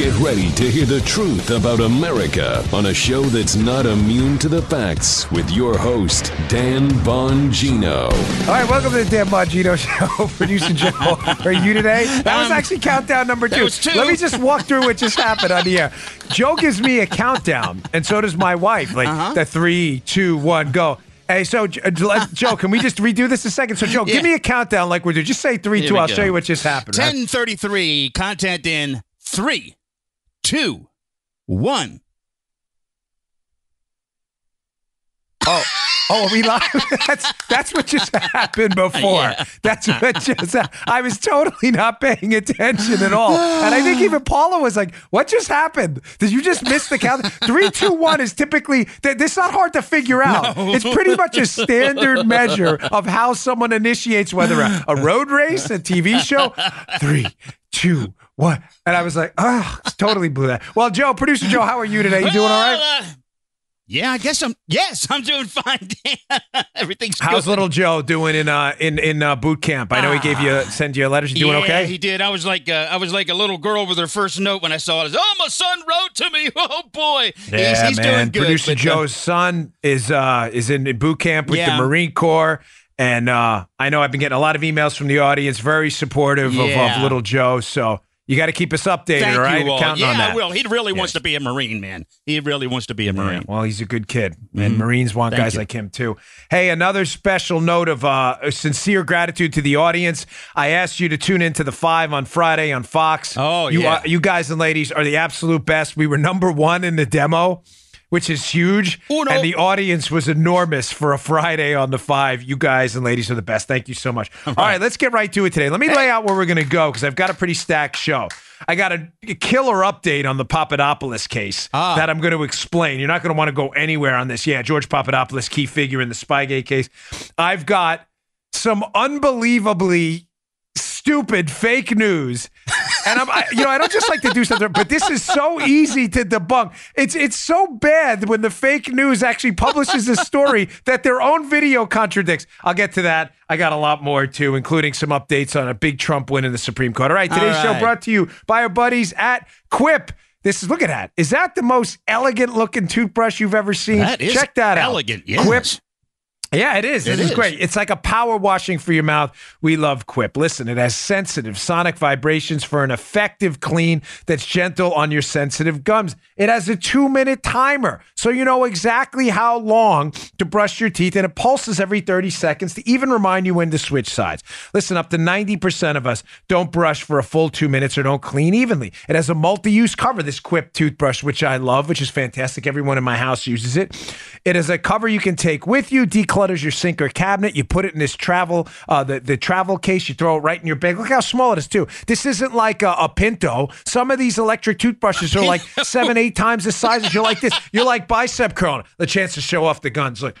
Get ready to hear the truth about America on a show that's not immune to the facts with your host, Dan Bongino. All right, welcome to the Dan Bongino Show. Producer Joe, are you today? That was Um, actually countdown number two. was two. Let me just walk through what just happened on the air. Joe gives me a countdown, and so does my wife. Like Uh-huh. the three, two, one, go. Hey, so uh, Joe, can we just redo this a second? So, Joe, give me a countdown like we're doing. Just say three, Here two. I'll go. show you what just happened. right? 1033, content in three, two, one. Oh, oh, are we live? that's that's what just happened before. Yeah. That's what just. I was totally not paying attention at all, and I think even Paula was like, "What just happened? Did you just miss the count?" Three, two, one is typically. th- This is not hard to figure out. No. It's pretty much a standard measure of how someone initiates whether a, a road race, a TV show. Three, two, one, and I was like, "Oh, totally blew that." Well, Joe, producer Joe, how are you today? You doing all right? Uh, yeah, I guess I'm. Yes, I'm doing fine. Everything's How's good. little Joe doing in uh in in uh, boot camp? I know he gave you send you a letter. You doing yeah, okay? He did. I was like, uh, I was like a little girl with her first note when I saw it. Oh, my son wrote to me. Oh boy, he's, he's doing good. Producer but, uh, Joe's son is uh is in, in boot camp with Yeah. the Marine Corps. And uh, I know I've been getting a lot of emails from the audience, very supportive of, of little Joe. So you got to keep us updated, Thank all right? you all. Counting yeah, on that. I will. He really Yes. wants to be a Marine, man. He really wants to be a Marine. Well, he's a good kid, and Marines want Thank guys you. like him too. Hey, another special note of uh, sincere gratitude to the audience. I asked you to tune into the five on Friday on Fox. Oh, you, yeah. are- you guys and ladies are the absolute best. We were number one in the demo. Which is huge, Uno. and the audience was enormous for a Friday on the five. You guys and ladies are the best. Thank you so much. All right, let's get right to it today. Let me lay out where we're going to go because I've got a pretty stacked show. I got a killer update on the Papadopoulos case Ah. that I'm going to explain. You're not going to want to go anywhere on this. Yeah, George Papadopoulos, key figure in the Spygate case. I've got some unbelievably stupid fake news. And I'm, I, you know, I don't just like to do something, but this is so easy to debunk. It's it's so bad when the fake news actually publishes a story that their own video contradicts. I'll get to that. I got a lot more too, including some updates on a big Trump win in the Supreme Court. All right, today's All show brought to you by our buddies at Quip. This is look at that. Is that the most elegant looking toothbrush you've ever seen? That is Check that out. elegant. Yes. Quip yeah, it is. It is. great. It's like a power washing for your mouth. We love Quip. Listen, it has sensitive sonic vibrations for an effective clean that's gentle on your sensitive gums. It has a two minute timer, so you know exactly how long to brush your teeth, and it pulses every 30 seconds to even remind you when to switch sides. Listen, up to 90% of us don't brush for a full two minutes or don't clean evenly. It has a multi use cover, this Quip toothbrush, which I love, which is fantastic. Everyone in my house uses it. It is a cover you can take with you, your sink or cabinet. You put it in this travel, uh, the, the travel case, you throw it right in your bag. Look how small it is, too. This isn't like a, a Pinto. Some of these electric toothbrushes are like seven, eight times the size. You're like this. You're like bicep curling. The chance to show off the guns. Like,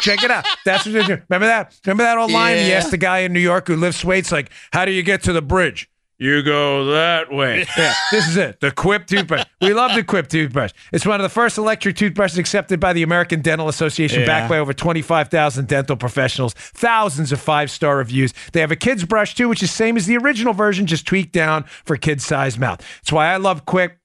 check it out. That's what they're doing. Remember that? Remember that old line? Yeah. asked the guy in New York who lifts weights, like, how do you get to the bridge? You go that way. Yeah, this is it. The Quip toothbrush. We love the Quip toothbrush. It's one of the first electric toothbrushes accepted by the American Dental Association, Yeah. backed by over 25,000 dental professionals, thousands of five star reviews. They have a kid's brush too, which is same as the original version, just tweaked down for kid sized mouth. That's why I love Quip.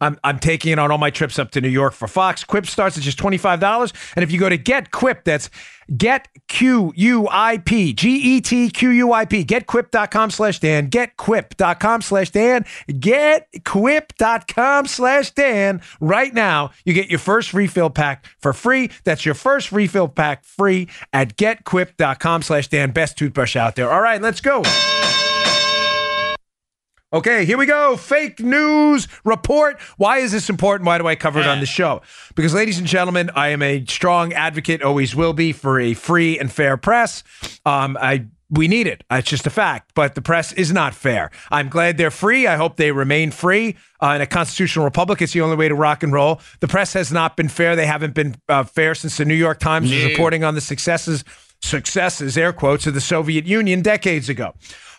I'm, I'm taking it on all my trips up to New York for Fox. Quip starts at just $25. And if you go to Get Quip, that's Get Q U I P, G E T Q U I P, getquip.com slash Dan, getquip.com slash Dan, getquip.com slash Dan. Right now, you get your first refill pack for free. That's your first refill pack free at getquip.com slash Dan. Best toothbrush out there. All right, let's go. Okay, here we go. Fake news report. Why is this important? Why do I cover it on the show? Because, ladies and gentlemen, I am a strong advocate, always will be, for a free and fair press. Um, I we need it. It's just a fact. But the press is not fair. I'm glad they're free. I hope they remain free. Uh, in a constitutional republic, it's the only way to rock and roll. The press has not been fair. They haven't been uh, fair since the New York Times was reporting on the successes, successes, air quotes, of the Soviet Union decades ago.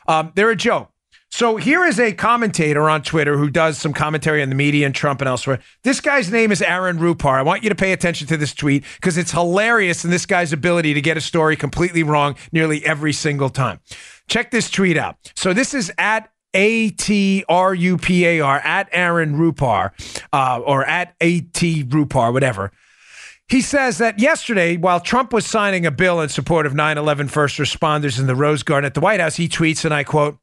Um, they're a joke. So here is a commentator on Twitter who does some commentary on the media and Trump and elsewhere. This guy's name is Aaron Rupar. I want you to pay attention to this tweet because it's hilarious in this guy's ability to get a story completely wrong nearly every single time. Check this tweet out. So this is at A T R U P A R, at Aaron Rupar, uh, or at A T Rupar, whatever. He says that yesterday, while Trump was signing a bill in support of 9 11 first responders in the Rose Garden at the White House, he tweets, and I quote,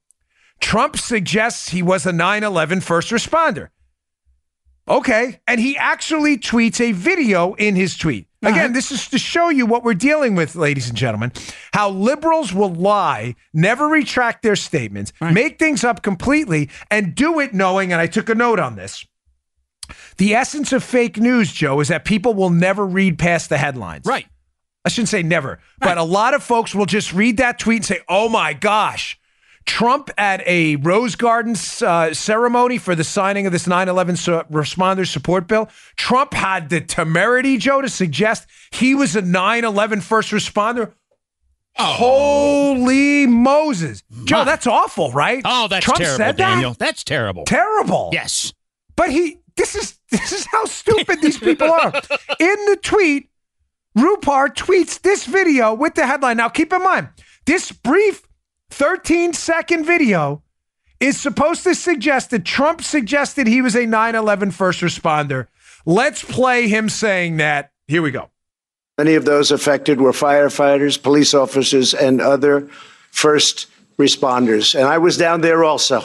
Trump suggests he was a 9 11 first responder. Okay. And he actually tweets a video in his tweet. Uh-huh. Again, this is to show you what we're dealing with, ladies and gentlemen. How liberals will lie, never retract their statements, make things up completely, and do it knowing, and I took a note on this. The essence of fake news, Joe, is that people will never read past the headlines. Right. I shouldn't say never, but a lot of folks will just read that tweet and say, oh my gosh, Trump at a Rose Garden uh, ceremony for the signing of this 9 11 su- responders support bill. Trump had the temerity, Joe, to suggest he was a 9 11 first responder. Oh. Holy Moses. Joe, My. that's awful, right? Oh, that's Trump terrible, said that? Daniel. That's terrible. Terrible. yes. But he, this is this is how stupid these people are. In the tweet, Rupar tweets this video with the headline. Now, keep in mind, this brief 13 second video is supposed to suggest that Trump suggested he was a 9 11 first responder. Let's play him saying that. Here we go. Many of those affected were firefighters, police officers, and other first responders. And I was down there also.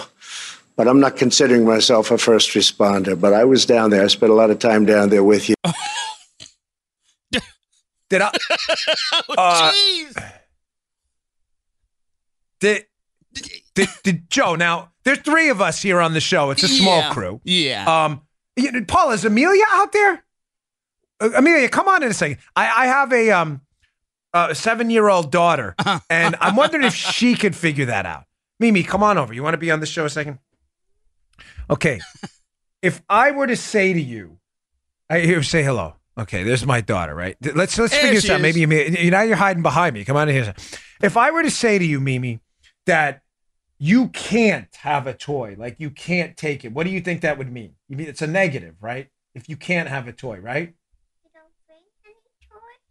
But I'm not considering myself a first responder. But I was down there. I spent a lot of time down there with you. Did I? Uh, Jeez. Did, did, did Joe? Now, there's three of us here on the show. It's a small Yeah. crew. Yeah. Um, you know, Paul, is Amelia out there? Uh, Amelia, come on in a second. I, I have a um a seven year old daughter, and I'm wondering if she could figure that out. Mimi, come on over. You want to be on the show a second? Okay. if I were to say to you, I here say hello. Okay, there's my daughter, right? Let's let's There figure this out. is. Maybe Amelia, you now you're hiding behind me. Come on in here. If I were to say to you, Mimi, that you can't have a toy, like you can't take it, what do you think that would mean? You mean it's a negative, right? If you can't have a toy, right?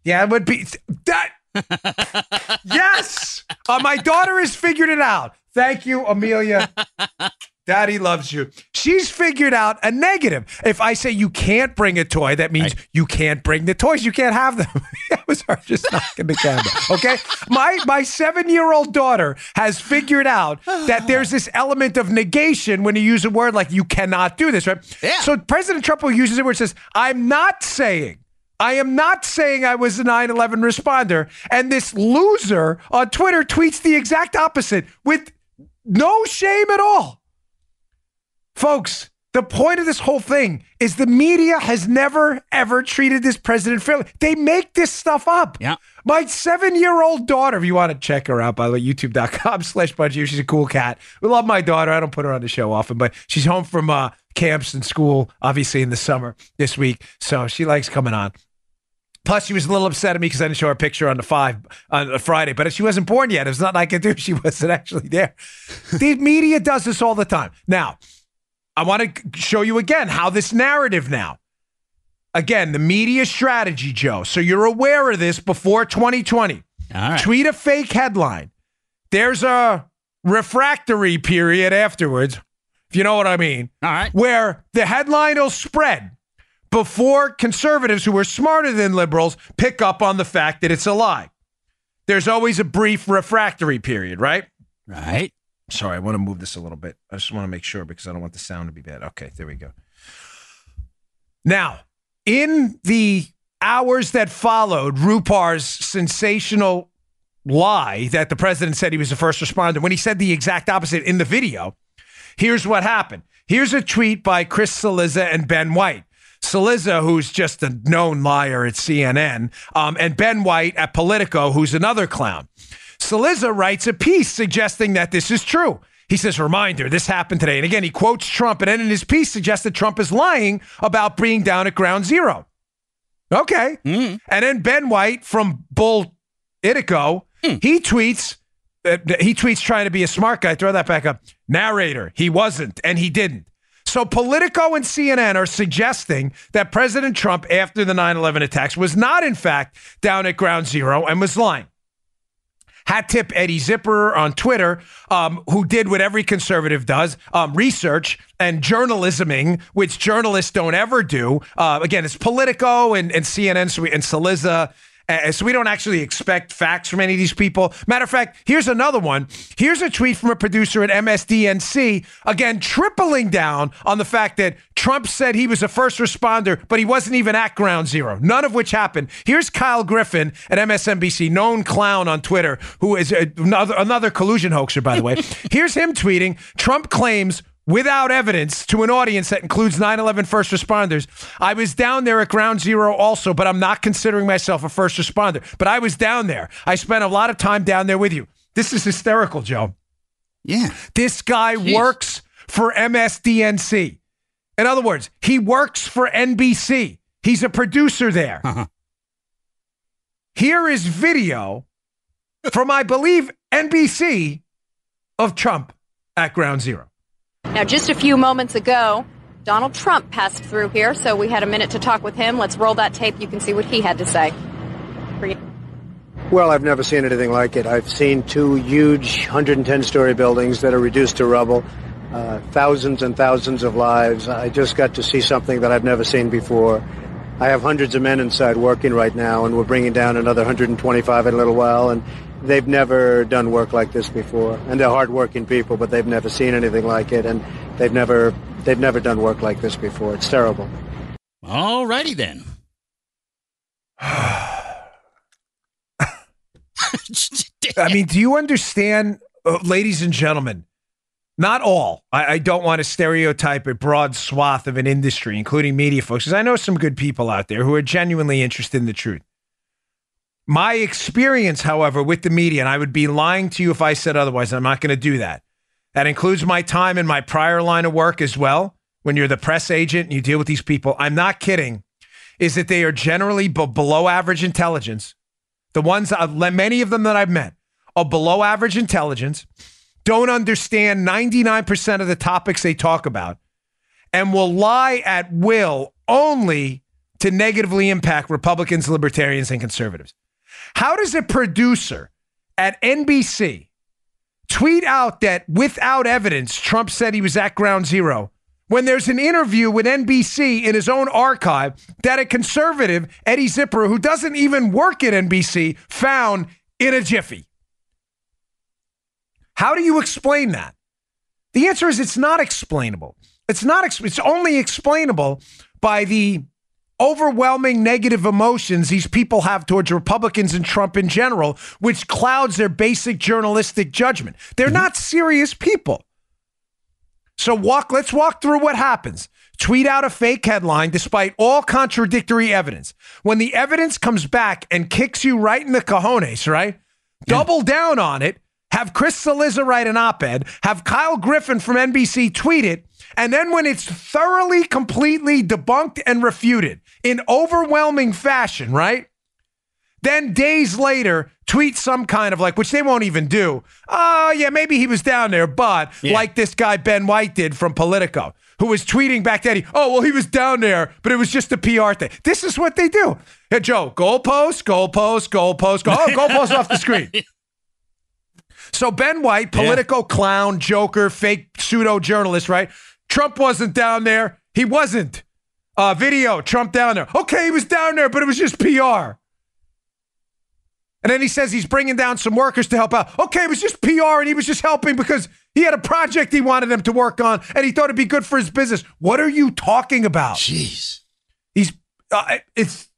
Yeah, it would be that. yes, uh, my daughter has figured it out. Thank you, Amelia. Daddy loves you. She's figured out a negative. If I say you can't bring a toy, that means you can't bring the toys. You can't have them. that was her just knocking the camera. Okay. My my seven year old daughter has figured out that there's this element of negation when you use a word like you cannot do this, right? Yeah. So President Trump will use it where it says, I'm not saying. I am not saying I was a 9 11 responder. And this loser on Twitter tweets the exact opposite with no shame at all. Folks, the point of this whole thing is the media has never, ever treated this president fairly. They make this stuff up. Yeah. My seven year old daughter, if you want to check her out, by the way, youtube.com slash Bongino. She's a cool cat. We love my daughter. I don't put her on the show often, but she's home from uh, camps and school, obviously in the summer this week. So she likes coming on. Plus, she was a little upset at me because I didn't show her a picture on the five on a Friday, but if she wasn't born yet. It's not like I could do. She wasn't actually there. the media does this all the time. Now, I want to show you again how this narrative now. Again, the media strategy, Joe. So you're aware of this before 2020. All right. Tweet a fake headline. There's a refractory period afterwards, if you know what I mean All right. where the headline will spread before conservatives who are smarter than liberals pick up on the fact that it's a lie. There's always a brief refractory period, right? Right. Sorry, I want to move this a little bit. I just want to make sure because I don't want the sound to be bad. Okay, there we go. Now, in the hours that followed Rupar's sensational lie that the president said he was a first responder, when he said the exact opposite in the video, here's what happened. Here's a tweet by Chris Cillizza and Ben White. Cillizza, who's just a known liar at CNN, um, and Ben White at Politico, who's another clown. Cillizza writes a piece suggesting that this is true. He says, reminder, this happened today. And again, he quotes Trump, and then in his piece suggests that Trump is lying about being down at ground zero. Okay. And then Ben White from Bull Itico, he tweets, uh, he tweets trying to be a smart guy. Throw that back up. Narrator, he wasn't, and he didn't. So Politico and CNN are suggesting that President Trump, after the 9 11 attacks, was not, in fact, down at ground zero and was lying. Hat tip Eddie Zipper on Twitter, um, who did what every conservative does um, research and journalisming, which journalists don't ever do. Uh, again, it's Politico and, and CNN and Cillizza uh, so we don't actually expect facts from any of these people. Matter of fact, here's another one. Here's a tweet from a producer at MSDNC, again, tripling down on the fact that Trump said he was a first responder, but he wasn't even at ground zero, none of which happened. Here's Kyle Griffin at MSNBC, known clown on Twitter, who is another, another collusion hoaxer, by the way. Here's him tweeting Trump claims without evidence to an audience that includes 9 11 first responders. I was down there at ground zero also, but I'm not considering myself a first responder. But I was down there. I spent a lot of time down there with you. This is hysterical, Joe. Yeah. This guy Jeez. works for MSDNC. In other words, he works for NBC. He's a producer there. Uh-huh. Here is video from, I believe, NBC of Trump at ground zero. Now, just a few moments ago, Donald Trump passed through here, so we had a minute to talk with him. Let's roll that tape. You can see what he had to say. Well, I've never seen anything like it. I've seen two huge 110 story buildings that are reduced to rubble, uh, thousands and thousands of lives. I just got to see something that I've never seen before. I have hundreds of men inside working right now, and we're bringing down another 125 in a little while. And they've never done work like this before, and they're hardworking people, but they've never seen anything like it, and they've never they've never done work like this before. It's terrible. All righty then. I mean, do you understand, uh, ladies and gentlemen? Not all. I, I, don't want to stereotype a broad swath of an industry, including media folks, because I know some good people out there who are genuinely interested in the truth. My experience, however, with the media, and I would be lying to you if I said otherwise, I'm not going to do that. That includes my time in my prior line of work as well. When you're the press agent and you deal with these people, I'm not kidding, is that they are generally below average intelligence. The ones, uh, many of them that I've met, are below average intelligence, don't understand 99% of the topics they talk about, and will lie at will only to negatively impact Republicans, libertarians, and conservatives. How does a producer at NBC tweet out that without evidence, Trump said he was at ground zero when there's an interview with NBC in his own archive that a conservative, Eddie Zipper, who doesn't even work at NBC, found in a jiffy? How do you explain that? The answer is it's not explainable. It's not. It's only explainable by the overwhelming negative emotions these people have towards Republicans and Trump in general, which clouds their basic journalistic judgment. They're not serious people. So walk let's walk through what happens. Tweet out a fake headline despite all contradictory evidence. When the evidence comes back and kicks you right in the cojones, right? Yeah. Double down on it. Have Chris Cillizza write an op-ed. Have Kyle Griffin from NBC tweet it. And then when it's thoroughly, completely debunked and refuted, in overwhelming fashion, right? Then days later, tweet some kind of like, which they won't even do. Oh, yeah, maybe he was down there, but yeah. like this guy Ben White did from Politico, who was tweeting back to Eddie, oh, well, he was down there, but it was just a PR thing. This is what they do. Hey, Joe, goalpost, goalpost, goalpost, go. Oh, goalpost off the screen. So Ben White, Politico yeah. clown, joker, fake pseudo journalist, right? Trump wasn't down there. He wasn't. Uh, video, Trump down there. Okay, he was down there, but it was just PR. And then he says he's bringing down some workers to help out. Okay, it was just PR and he was just helping because he had a project he wanted them to work on and he thought it'd be good for his business. What are you talking about? Jeez. He's, uh, it's,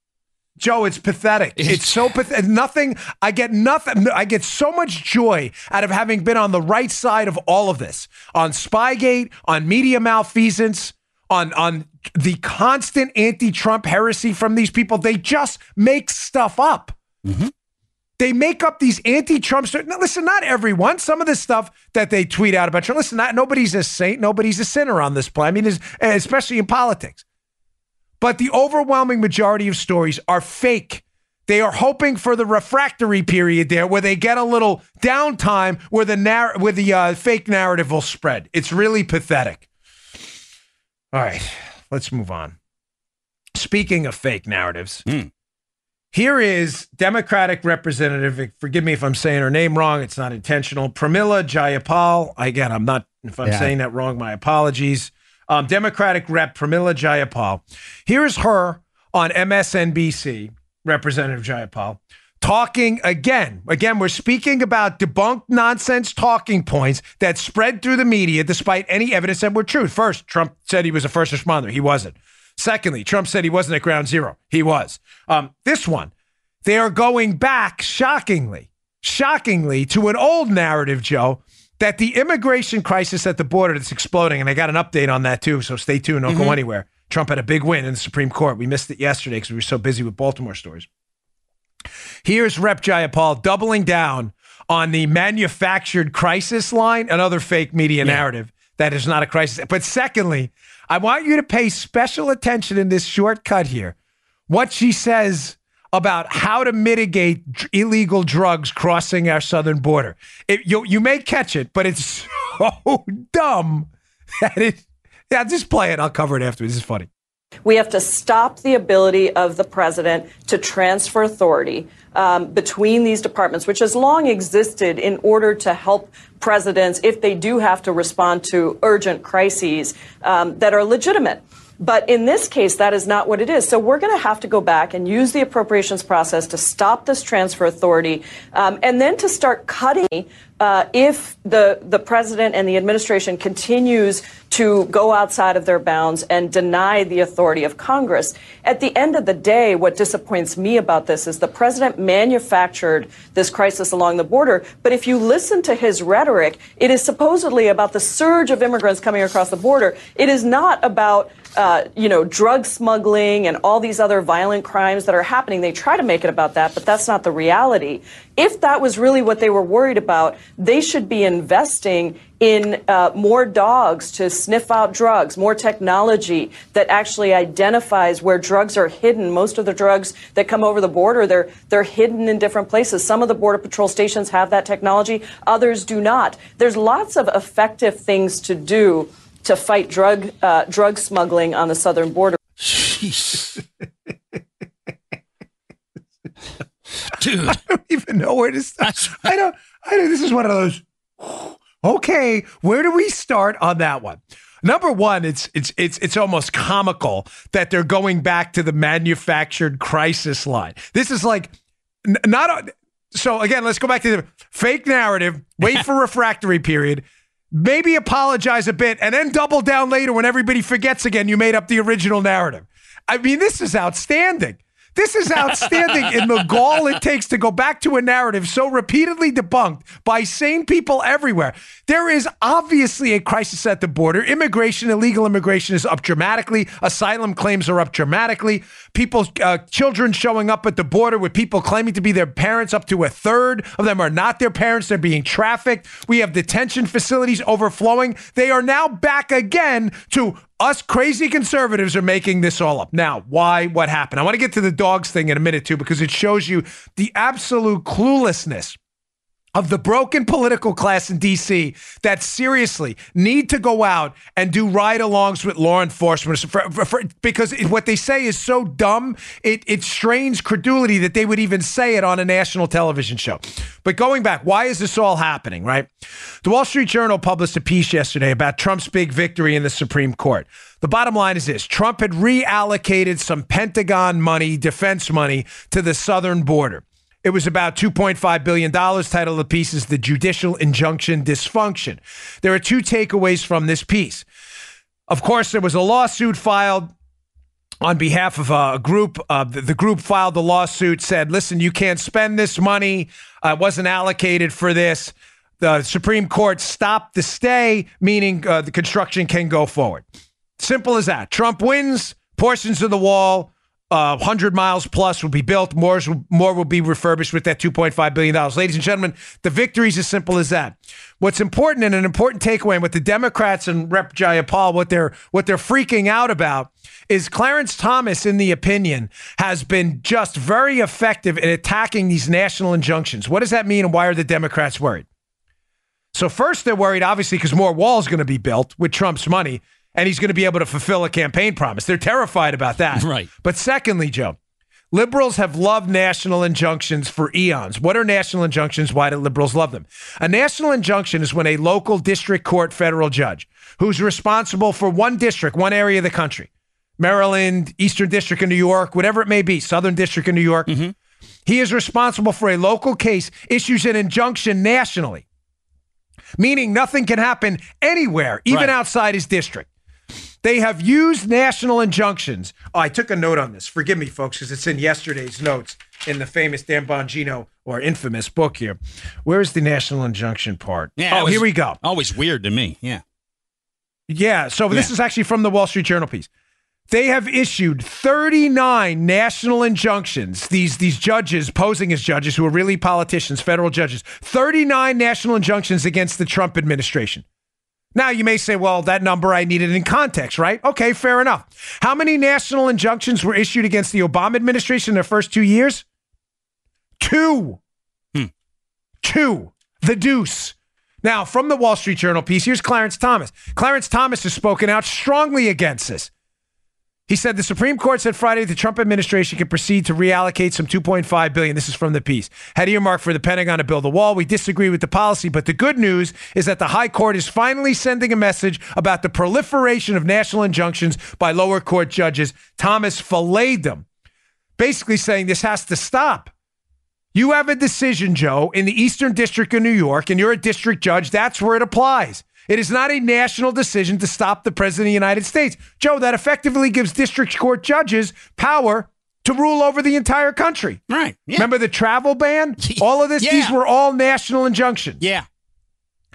Joe, it's pathetic. It's, it's so pathetic. Nothing, I get nothing. I get so much joy out of having been on the right side of all of this on Spygate, on media malfeasance, on on the constant anti-Trump heresy from these people. They just make stuff up. Mm-hmm. They make up these anti-Trump. Now, listen, not everyone. Some of the stuff that they tweet out about Trump. Listen, not nobody's a saint. Nobody's a sinner on this planet. I mean, especially in politics. But the overwhelming majority of stories are fake. They are hoping for the refractory period there, where they get a little downtime, where the narr- where the uh, fake narrative will spread. It's really pathetic. All right, let's move on. Speaking of fake narratives, mm. Here is Democratic Representative, forgive me if I'm saying her name wrong, it's not intentional. Pramila Jayapal. Again, I'm not, if I'm Yeah. saying that wrong, my apologies. Um, Democratic Rep Pramila Jayapal. Here's her on MSNBC, Representative Jayapal, talking again. Again, we're speaking about debunked nonsense talking points that spread through the media despite any evidence that were true. First, Trump said he was a first responder. He wasn't. Secondly, Trump said he wasn't at ground zero. He was. Um, this one, they are going back shockingly, shockingly to an old narrative, Joe, that the immigration crisis at the border that's exploding, and I got an update on that too, so stay tuned, don't go anywhere. Trump had a big win in the Supreme Court. We missed it yesterday because we were so busy with Baltimore stories. Here's Rep Jayapal doubling down on the manufactured crisis line, another fake media narrative that is not a crisis. But secondly, I want you to pay special attention in this shortcut here. What she says about how to mitigate dr- illegal drugs crossing our southern border. It, you, you may catch it, but it's so dumb that it. Yeah, just play it. I'll cover it after. This is funny. We have to stop the ability of the president to transfer authority um, between these departments, which has long existed in order to help presidents if they do have to respond to urgent crises um, that are legitimate. But in this case, that is not what it is. So we're going to have to go back and use the appropriations process to stop this transfer authority, um, and then to start cutting uh, if the the president and the administration continues to go outside of their bounds and deny the authority of Congress. At the end of the day, what disappoints me about this is the president manufactured this crisis along the border. But if you listen to his rhetoric, it is supposedly about the surge of immigrants coming across the border. It is not about uh, you know, drug smuggling and all these other violent crimes that are happening. They try to make it about that, but that's not the reality. If that was really what they were worried about, they should be investing in uh, more dogs to sniff out drugs, more technology that actually identifies where drugs are hidden. Most of the drugs that come over the border, they're they're hidden in different places. Some of the border patrol stations have that technology, others do not. There's lots of effective things to do to fight drug uh, drug smuggling on the southern border. Jeez. Dude, I don't even know where to start. I don't. I don't. This is one of those. Okay, where do we start on that one? Number one, it's it's it's it's almost comical that they're going back to the manufactured crisis line. This is like n- not. A, so again, let's go back to the fake narrative. Wait for refractory period. Maybe apologize a bit and then double down later when everybody forgets again you made up the original narrative. I mean, this is outstanding. This is outstanding in the gall it takes to go back to a narrative so repeatedly debunked by sane people everywhere. There is obviously a crisis at the border. Immigration, illegal immigration is up dramatically. Asylum claims are up dramatically. People, uh, children showing up at the border with people claiming to be their parents. Up to a third of them are not their parents. They're being trafficked. We have detention facilities overflowing. They are now back again to us crazy conservatives are making this all up. Now, why? What happened? I want to get to the dogs thing in a minute too, because it shows you the absolute cluelessness of the broken political class in DC that seriously need to go out and do ride alongs with law enforcement for- for- for- because it- what they say is so dumb, it, it strains credulity that they would even say it on a national television show. But going back, why is this all happening, right? The Wall Street Journal published a piece yesterday about Trump's big victory in the Supreme Court. The bottom line is this Trump had reallocated some Pentagon money, defense money, to the southern border. It was about $2.5 billion. Title of the piece is The Judicial Injunction Dysfunction. There are two takeaways from this piece. Of course, there was a lawsuit filed on behalf of a group. Uh, the, group filed the lawsuit, said, listen, you can't spend this money. Uh, it wasn't allocated for this. The Supreme Court stopped the stay, meaning uh, the construction can go forward. Simple as that. Trump wins, portions of the wall, uh, 100 miles plus will be built. More, more will be refurbished with that $2.5 billion. Ladies and gentlemen, the victory is as simple as that. What's important and an important takeaway, and what the Democrats and Rep. Jayapal, what they're, what they're freaking out about is Clarence Thomas, in the opinion, has been just very effective in attacking these national injunctions. What does that mean, and why are the Democrats worried? So, first, they're worried, obviously, because more walls are going to be built with Trump's money and he's going to be able to fulfill a campaign promise. They're terrified about that. Right. But secondly, Joe, Liberals have loved national injunctions for eons. What are national injunctions? Why do liberals love them? A national injunction is when a local district court federal judge who's responsible for one district, one area of the country, Maryland, Eastern District of New York, whatever it may be, Southern District of New York, Mm-hmm. he is responsible for a local case, issues an injunction nationally, meaning nothing can happen anywhere, even Right. outside his district. They have used national injunctions. Oh, I took a note on this. Forgive me, folks, because it's in yesterday's notes in the famous Dan Bongino or infamous book here. Where's the national injunction part? Yeah, oh, was here we go. Always weird to me. Yeah. Yeah. So this is actually from the Wall Street Journal piece. They have issued 39 national injunctions. These these judges posing as judges who are really politicians, federal judges. 39 national injunctions against the Trump administration. Now you may say, well, that number I needed in context, right? Okay, fair enough. How many national injunctions were issued against the Obama administration in their first 2 years? 2. Hmm. Two. The deuce. Now, from the Wall Street Journal piece, here's Clarence Thomas. Clarence Thomas has spoken out strongly against this. He said the Supreme Court said Friday the Trump administration could proceed to reallocate some 2.5 billion. This is from the piece. Had earmarked for the Pentagon to build a wall. We disagree with the policy, but the good news is that the High Court is finally sending a message about the proliferation of national injunctions by lower court judges. Thomas filleted them, basically saying this has to stop. You have a decision, Joe, in the Eastern District of New York, and you're a district judge. That's where it applies. It is not a national decision to stop the president of the United States. Joe, that effectively gives district court judges power to rule over the entire country. Right. Yeah. Remember the travel ban? All of this, these were all national injunctions. Yeah.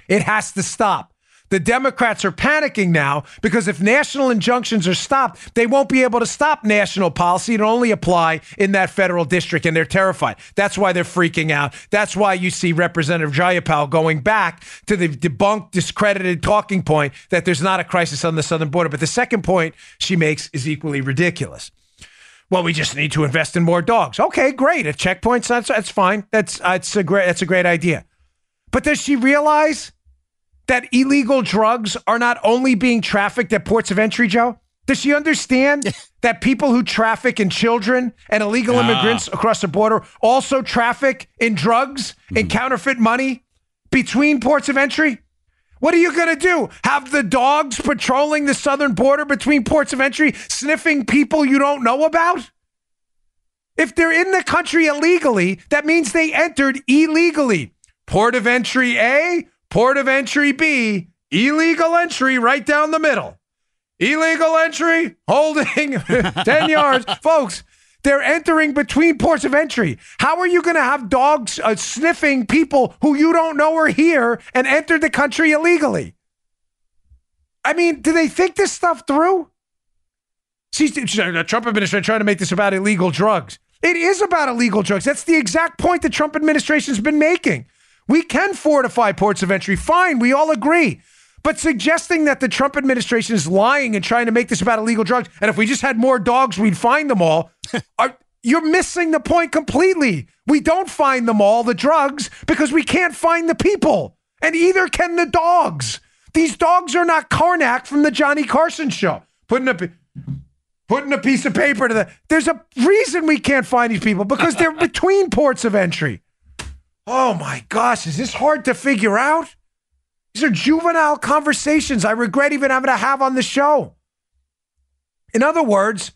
It has to stop. The Democrats are panicking now because if national injunctions are stopped, they won't be able to stop national policy. It'll only apply in that federal district, and they're terrified. That's why they're freaking out. That's why you see Representative Jayapal going back to the debunked, discredited talking point that there's not a crisis on the southern border. But the second point she makes is equally ridiculous. Well, we just need to invest in more dogs. Okay, great. At checkpoints, that's that's fine. That's that's a great that's a great idea. But does she realize that illegal drugs are not only being trafficked at ports of entry, Joe? Does she understand that people who traffic in children and illegal ah. immigrants across the border also traffic in drugs and mm-hmm. counterfeit money between ports of entry? What are you going to do? Have the dogs patrolling the southern border between ports of entry sniffing people you don't know about? If they're in the country illegally, that means they entered illegally. Port of entry A, port of entry B, illegal entry right down the middle. Illegal entry, holding 10 yards. Folks, they're entering between ports of entry. How are you going to have dogs uh, sniffing people who you don't know are here and entered the country illegally? I mean, do they think this stuff through? See, the Trump administration trying to make this about illegal drugs. It is about illegal drugs. That's the exact point the Trump administration has been making. We can fortify ports of entry. Fine, we all agree. But suggesting that the Trump administration is lying and trying to make this about illegal drugs, and if we just had more dogs, we'd find them all, are, you're missing the point completely. We don't find them all, the drugs, because we can't find the people. And either can the dogs. These dogs are not Karnak from the Johnny Carson show. Putting a putting a piece of paper to the there's a reason we can't find these people because they're between ports of entry. Oh my gosh, is this hard to figure out? These are juvenile conversations I regret even having to have on the show. In other words,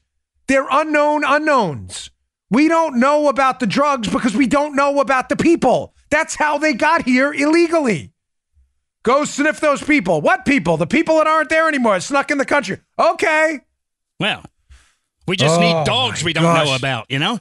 they're unknown unknowns. We don't know about the drugs because we don't know about the people. That's how they got here illegally. Go sniff those people. What people? The people that aren't there anymore, snuck in the country. Okay. Well, we just Oh, need dogs we don't know about, you know?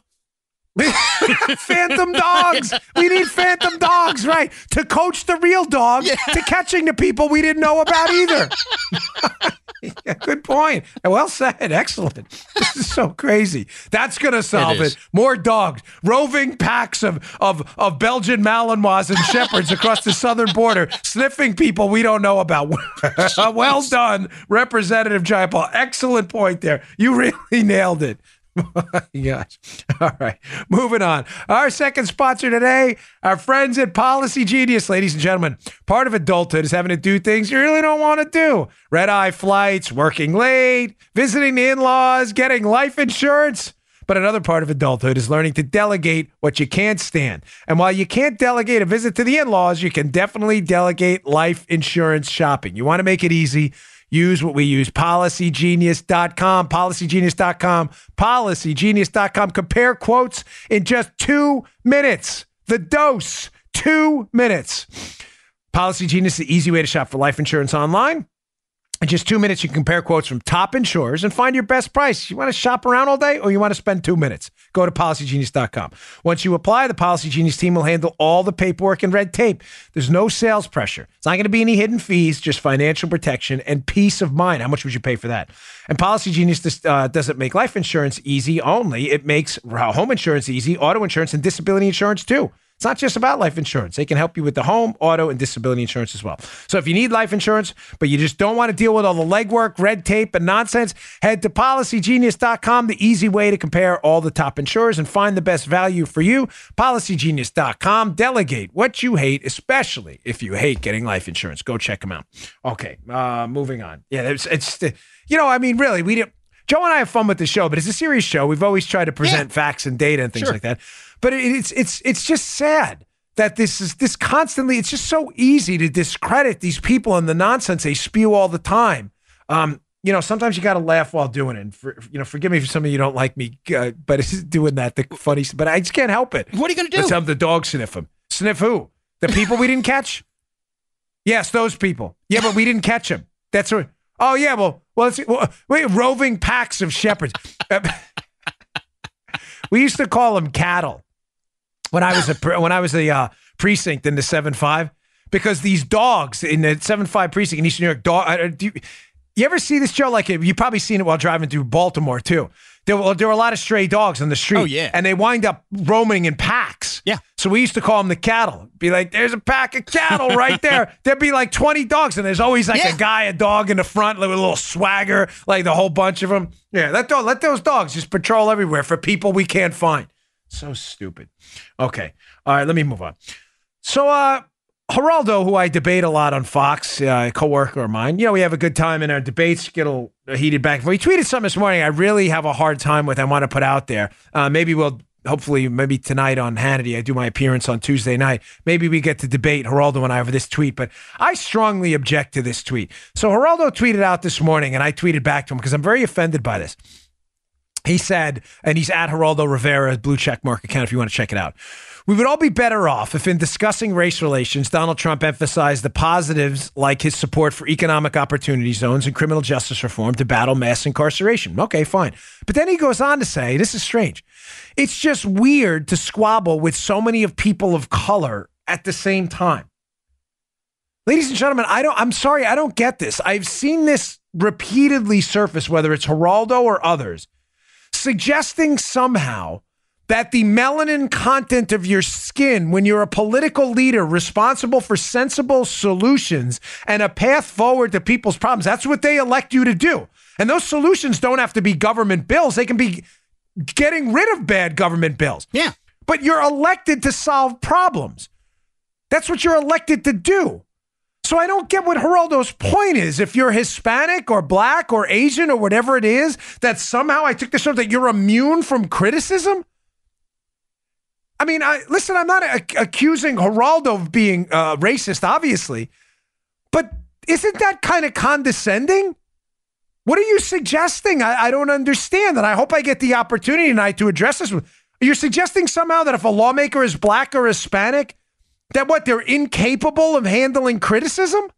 phantom dogs. We need phantom dogs, right? To coach the real dog to catching the people we didn't know about either. Yeah, good point. Well said. Excellent. This is so crazy. That's going to solve It it. More dogs, roving packs of, of, of Belgian Malinois and shepherds across the southern border, sniffing people we don't know about. well done, Representative Jayapal. Excellent point there. You really nailed it. Gosh. All right. Moving on. Our second sponsor today, our friends at Policy Genius, ladies and gentlemen. Part of adulthood is having to do things you really don't want to do. Red eye flights, working late, visiting the in laws, getting life insurance. but another part of adulthood is learning to delegate what you can't stand. And while you can't delegate a visit to the in laws, you can definitely delegate life insurance shopping. You want to make it easy. Use what we use policygenius.com, policygenius.com, policygenius.com. Compare quotes in just two minutes. The dose, two minutes. Policy Genius, the easy way to shop for life insurance online. In just two minutes, you can compare quotes from top insurers and find your best price. You want to shop around all day or you want to spend two minutes? Go to policygenius.com. Once you apply, the Policy Genius team will handle all the paperwork and red tape. There's no sales pressure. It's not going to be any hidden fees, just financial protection and peace of mind. How much would you pay for that? And Policy Genius uh, doesn't make life insurance easy only, it makes home insurance easy, auto insurance, and disability insurance too. It's not just about life insurance. They can help you with the home, auto, and disability insurance as well. So if you need life insurance, but you just don't want to deal with all the legwork, red tape, and nonsense, head to policygenius.com, the easy way to compare all the top insurers and find the best value for you. Policygenius.com. Delegate what you hate, especially if you hate getting life insurance. Go check them out. Okay, uh, moving on. Yeah, it's, it's you know, I mean, really, we didn't. Joe and I have fun with the show, but it's a serious show. We've always tried to present yeah. facts and data and things sure. like that. But it, it's it's it's just sad that this is this constantly. It's just so easy to discredit these people and the nonsense they spew all the time. Um, you know, sometimes you got to laugh while doing it. And for, you know, forgive me for some of you don't like me, uh, but it's doing that the funny. But I just can't help it. What are you going to do? Let's have the dog sniff them. Sniff who? The people we didn't catch? Yes, those people. Yeah, but we didn't catch them. That's right. Oh yeah, well, well, well wait, roving packs of shepherds. we used to call them cattle when I was a when I was a uh, precinct in the seven five because these dogs in the seven five precinct in Eastern New York dog. Uh, do you, you ever see this show? Like you probably seen it while driving through Baltimore too. There were, there were a lot of stray dogs on the street. Oh yeah, and they wind up roaming in packs. Yeah. So we used to call them the cattle. Be like, there's a pack of cattle right there. There'd be like 20 dogs, and there's always like yeah. a guy, a dog in the front with a little swagger, like the whole bunch of them. Yeah, let dog, let those dogs just patrol everywhere for people we can't find. So stupid. Okay. All right, let me move on. So, uh, Geraldo, who I debate a lot on Fox, uh, a coworker of mine, you know, we have a good time in our debates, get a heated back. He tweeted something this morning I really have a hard time with. I want to put out there. Uh, maybe we'll, hopefully, maybe tonight on Hannity, I do my appearance on Tuesday night. Maybe we get to debate Geraldo and I over this tweet, but I strongly object to this tweet. So Geraldo tweeted out this morning, and I tweeted back to him because I'm very offended by this. He said, and he's at Geraldo Rivera, blue check mark account if you want to check it out. We would all be better off if, in discussing race relations, Donald Trump emphasized the positives like his support for economic opportunity zones and criminal justice reform to battle mass incarceration. Okay, fine. But then he goes on to say, this is strange. It's just weird to squabble with so many of people of color at the same time. Ladies and gentlemen, I don't I'm sorry, I don't get this. I've seen this repeatedly surface whether it's Geraldo or others suggesting somehow that the melanin content of your skin, when you're a political leader responsible for sensible solutions and a path forward to people's problems, that's what they elect you to do. And those solutions don't have to be government bills, they can be getting rid of bad government bills. Yeah. But you're elected to solve problems. That's what you're elected to do. So I don't get what Geraldo's point is. If you're Hispanic or black or Asian or whatever it is, that somehow I took this show that you're immune from criticism. I mean, I, listen, I'm not a- accusing Geraldo of being uh, racist, obviously, but isn't that kind of condescending? What are you suggesting? I, I don't understand, and I hope I get the opportunity tonight to address this. You're suggesting somehow that if a lawmaker is black or Hispanic, that what they're incapable of handling criticism?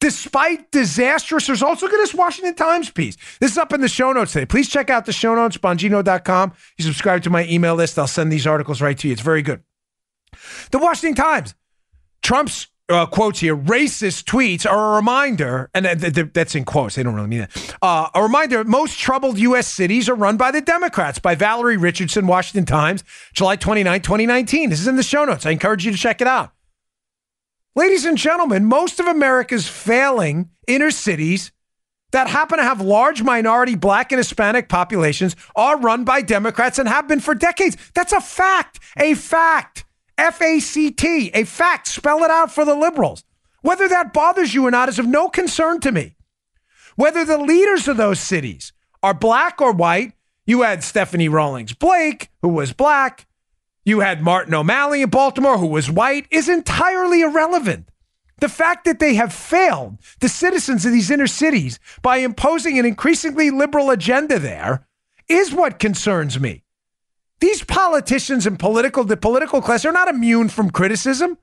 Despite disastrous results. Look at this Washington Times piece. This is up in the show notes today. Please check out the show notes, bongino.com. You subscribe to my email list. I'll send these articles right to you. It's very good. The Washington Times. Trump's uh, quotes here, racist tweets are a reminder, and th- th- that's in quotes, they don't really mean that. Uh, a reminder most troubled U.S. cities are run by the Democrats, by Valerie Richardson, Washington Times, July 29, 2019. This is in the show notes. I encourage you to check it out. Ladies and gentlemen, most of America's failing inner cities that happen to have large minority black and Hispanic populations are run by Democrats and have been for decades. That's a fact, a fact. F A C T, a fact. Spell it out for the liberals. Whether that bothers you or not is of no concern to me. Whether the leaders of those cities are black or white, You had Stephanie Rawlings Blake, who was black. You had Martin O'Malley in Baltimore, who was white, is entirely irrelevant. The fact that they have failed the citizens of these inner cities by imposing an increasingly liberal agenda there is what concerns me. These politicians and political the political class are not immune from criticism.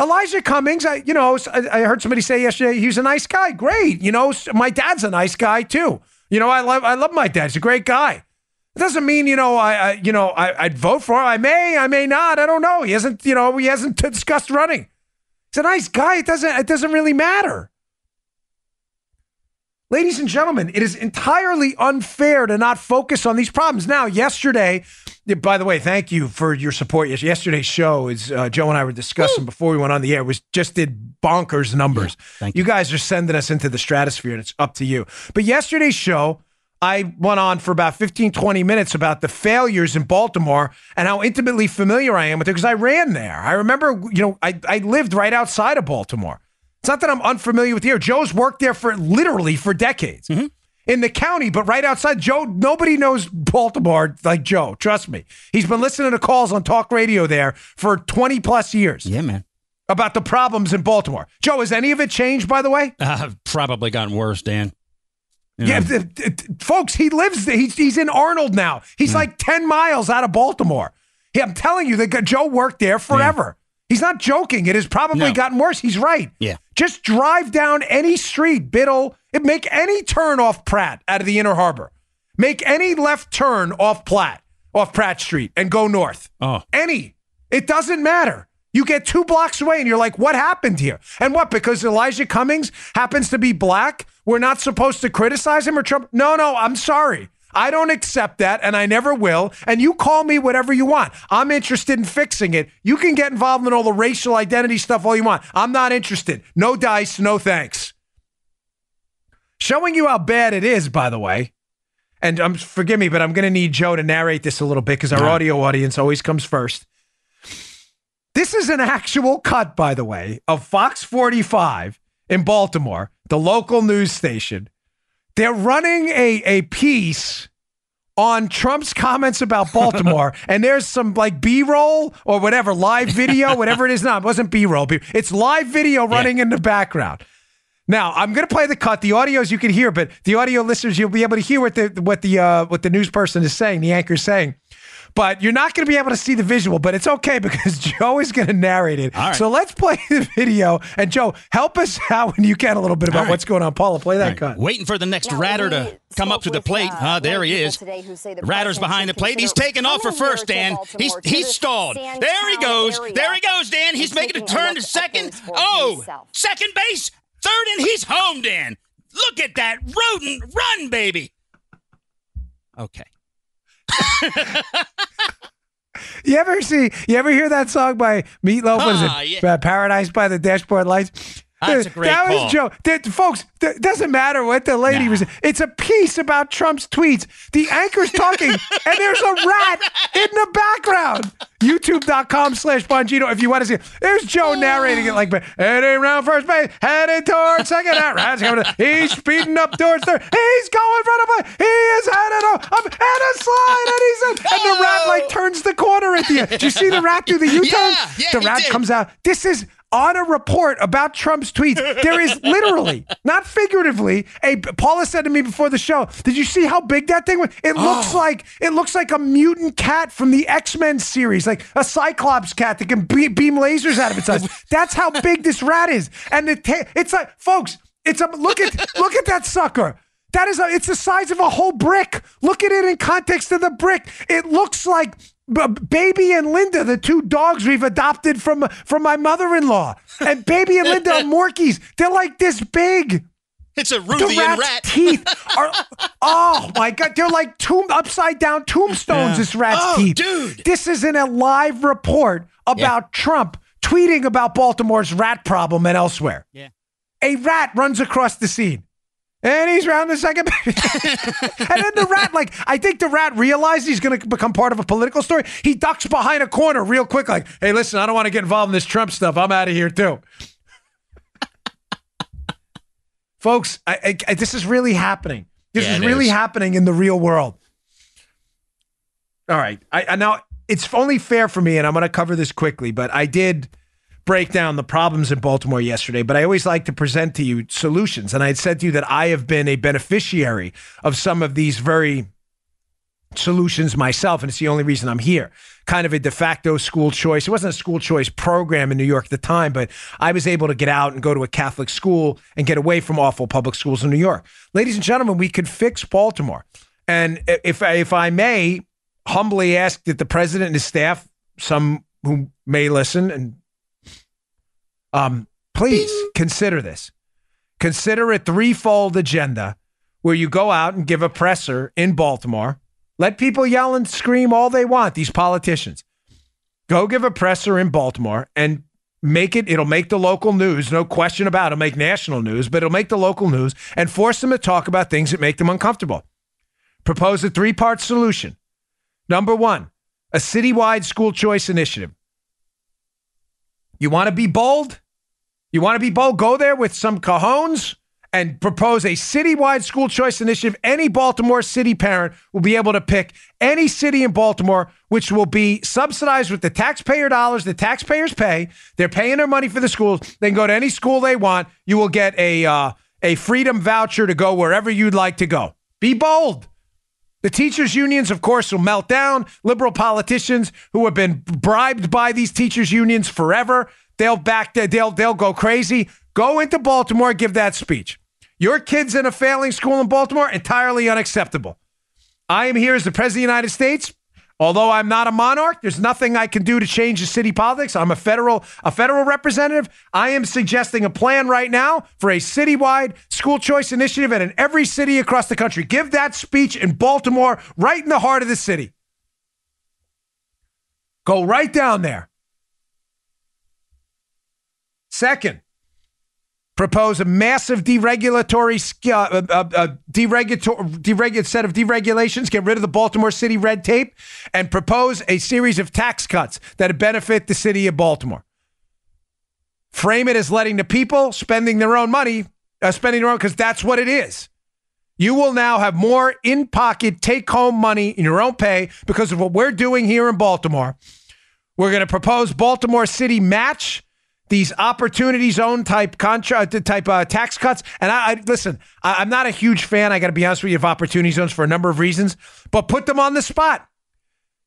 Elijah Cummings, I you know, I, I heard somebody say yesterday he's a nice guy. Great, you know, my dad's a nice guy too. You know, I love I love my dad. He's a great guy. It doesn't mean you know I, I you know I, would vote for him. I may, I may not. I don't know. He hasn't you know he hasn't discussed running. He's a nice guy. It doesn't it doesn't really matter. Ladies and gentlemen, it is entirely unfair to not focus on these problems. Now, yesterday, by the way, thank you for your support. Yesterday's show is uh, Joe and I were discussing before we went on the air was just did bonkers numbers. Yeah, you. you guys are sending us into the stratosphere, and it's up to you. But yesterday's show, I went on for about 15, 20 minutes about the failures in Baltimore and how intimately familiar I am with it because I ran there. I remember, you know, I, I lived right outside of Baltimore. It's not that I'm unfamiliar with here. Joe's worked there for literally for decades. Mm-hmm. In the county, but right outside. Joe, nobody knows Baltimore like Joe. Trust me. He's been listening to calls on talk radio there for 20 plus years. Yeah, man. About the problems in Baltimore. Joe, has any of it changed, by the way? Uh, probably gotten worse, Dan. You know. Yeah, folks, he lives, he's, he's in Arnold now. He's mm. like 10 miles out of Baltimore. Yeah, I'm telling you, that Joe worked there forever. He's not joking. It has probably no. gotten worse. He's right. Yeah. Just drive down any street, Biddle, make any turn off Pratt out of the Inner Harbor. Make any left turn off Platt, off Pratt Street, and go north. Oh. Any. It doesn't matter. You get two blocks away and you're like, what happened here? And what? Because Elijah Cummings happens to be black? We're not supposed to criticize him or Trump? No, no, I'm sorry. I don't accept that, and I never will. And you call me whatever you want. I'm interested in fixing it. You can get involved in all the racial identity stuff all you want. I'm not interested. No dice, no thanks. Showing you how bad it is, by the way. And um, forgive me, but I'm going to need Joe to narrate this a little bit because our yeah. audio audience always comes first. This is an actual cut, by the way, of Fox 45 in Baltimore, the local news station they're running a, a piece on Trump's comments about Baltimore, and there's some like B roll or whatever, live video, whatever it is now. It wasn't B roll, it's live video running yeah. in the background. Now I'm going to play the cut. The audios you can hear, but the audio listeners you'll be able to hear what the what the uh, what the news person is saying, the anchor is saying but you're not going to be able to see the visual, but it's okay because Joe is going to narrate it. So let's play the video. And Joe, help us out when you can a little bit about right. what's going on. Paula, play that right. cut. Waiting for the next now, ratter to come up to the plate. Uh, huh, there he is. The ratter's behind the plate. He's taking off for first, Dan. He's he's stalled. There he goes. There he goes, Dan. He's making a turn to second. Oh, second base, third, and he's home, Dan. Look at that rodent run, baby. Okay. You ever see? You ever hear that song by Meatloaf? Was it yeah. Uh, Paradise by the Dashboard Lights? That's a great that call. was Joe. That, folks, it doesn't matter what the lady nah. was. It's a piece about Trump's tweets. The anchor's talking, and there's a rat in the background. YouTube.com slash Bongino if you want to see it. There's Joe oh. narrating it like, heading around first base, headed towards second out. Rat's coming he's speeding up towards third. He's going front of play. He is headed up, up and a slide, and he's in. And the rat like oh. turns the corner at the end. Did you see the rat do the U-turn? Yeah, yeah, the rat comes out. This is on a report about Trump's tweets. There is literally, not figuratively, a Paula said to me before the show, did you see how big that thing was? It looks oh. like it looks like a mutant cat from the X-Men series, like a Cyclops cat that can be- beam lasers out of its eyes. That's how big this rat is. And it ta- it's like, folks, it's a look at look at that sucker. That is a, it's the size of a whole brick. Look at it in context of the brick. It looks like Baby and Linda, the two dogs we've adopted from from my mother-in-law, and Baby and Linda are Morkies. They're like this big. It's a Ruvian rat. teeth are oh my god, they're like tomb upside down tombstones. Yeah. This rat's oh, teeth, dude. This is in a live report about yeah. Trump tweeting about Baltimore's rat problem and elsewhere. Yeah, a rat runs across the scene. And he's round the second. and then the rat, like, I think the rat realized he's going to become part of a political story. He ducks behind a corner real quick, like, hey, listen, I don't want to get involved in this Trump stuff. I'm out of here, too. Folks, I, I, this is really happening. This yeah, is really is. happening in the real world. All right. I, I now it's only fair for me, and I'm going to cover this quickly, but I did break down the problems in Baltimore yesterday, but I always like to present to you solutions. And I had said to you that I have been a beneficiary of some of these very solutions myself, and it's the only reason I'm here. Kind of a de facto school choice. It wasn't a school choice program in New York at the time, but I was able to get out and go to a Catholic school and get away from awful public schools in New York. Ladies and gentlemen, we could fix Baltimore. And if if I may humbly ask that the president and his staff, some who may listen and um, please consider this. Consider a threefold agenda where you go out and give a presser in Baltimore. Let people yell and scream all they want, these politicians. Go give a presser in Baltimore and make it, it'll make the local news, no question about it. It'll make national news, but it'll make the local news and force them to talk about things that make them uncomfortable. Propose a three part solution. Number one, a citywide school choice initiative. You want to be bold? You want to be bold? Go there with some cajones and propose a citywide school choice initiative. Any Baltimore city parent will be able to pick any city in Baltimore, which will be subsidized with the taxpayer dollars the taxpayers pay. They're paying their money for the schools. They can go to any school they want. You will get a uh, a freedom voucher to go wherever you'd like to go. Be bold. The teachers' unions, of course, will melt down. Liberal politicians who have been bribed by these teachers' unions forever, they'll back they'll they'll go crazy. Go into Baltimore, give that speech. Your kid's in a failing school in Baltimore, entirely unacceptable. I am here as the President of the United States. Although I'm not a monarch, there's nothing I can do to change the city politics. I'm a federal a federal representative. I am suggesting a plan right now for a citywide school choice initiative and in every city across the country. Give that speech in Baltimore, right in the heart of the city. Go right down there. Second, propose a massive deregulatory uh, uh, uh, deregulator, set of deregulations, get rid of the Baltimore City red tape, and propose a series of tax cuts that benefit the city of Baltimore. Frame it as letting the people spending their own money, uh, spending their own, because that's what it is. You will now have more in pocket take home money in your own pay because of what we're doing here in Baltimore. We're going to propose Baltimore City match these opportunity zone type contract uh, type uh, tax cuts. And I, I listen, I, am not a huge fan. I got to be honest with you of opportunity zones for a number of reasons, but put them on the spot.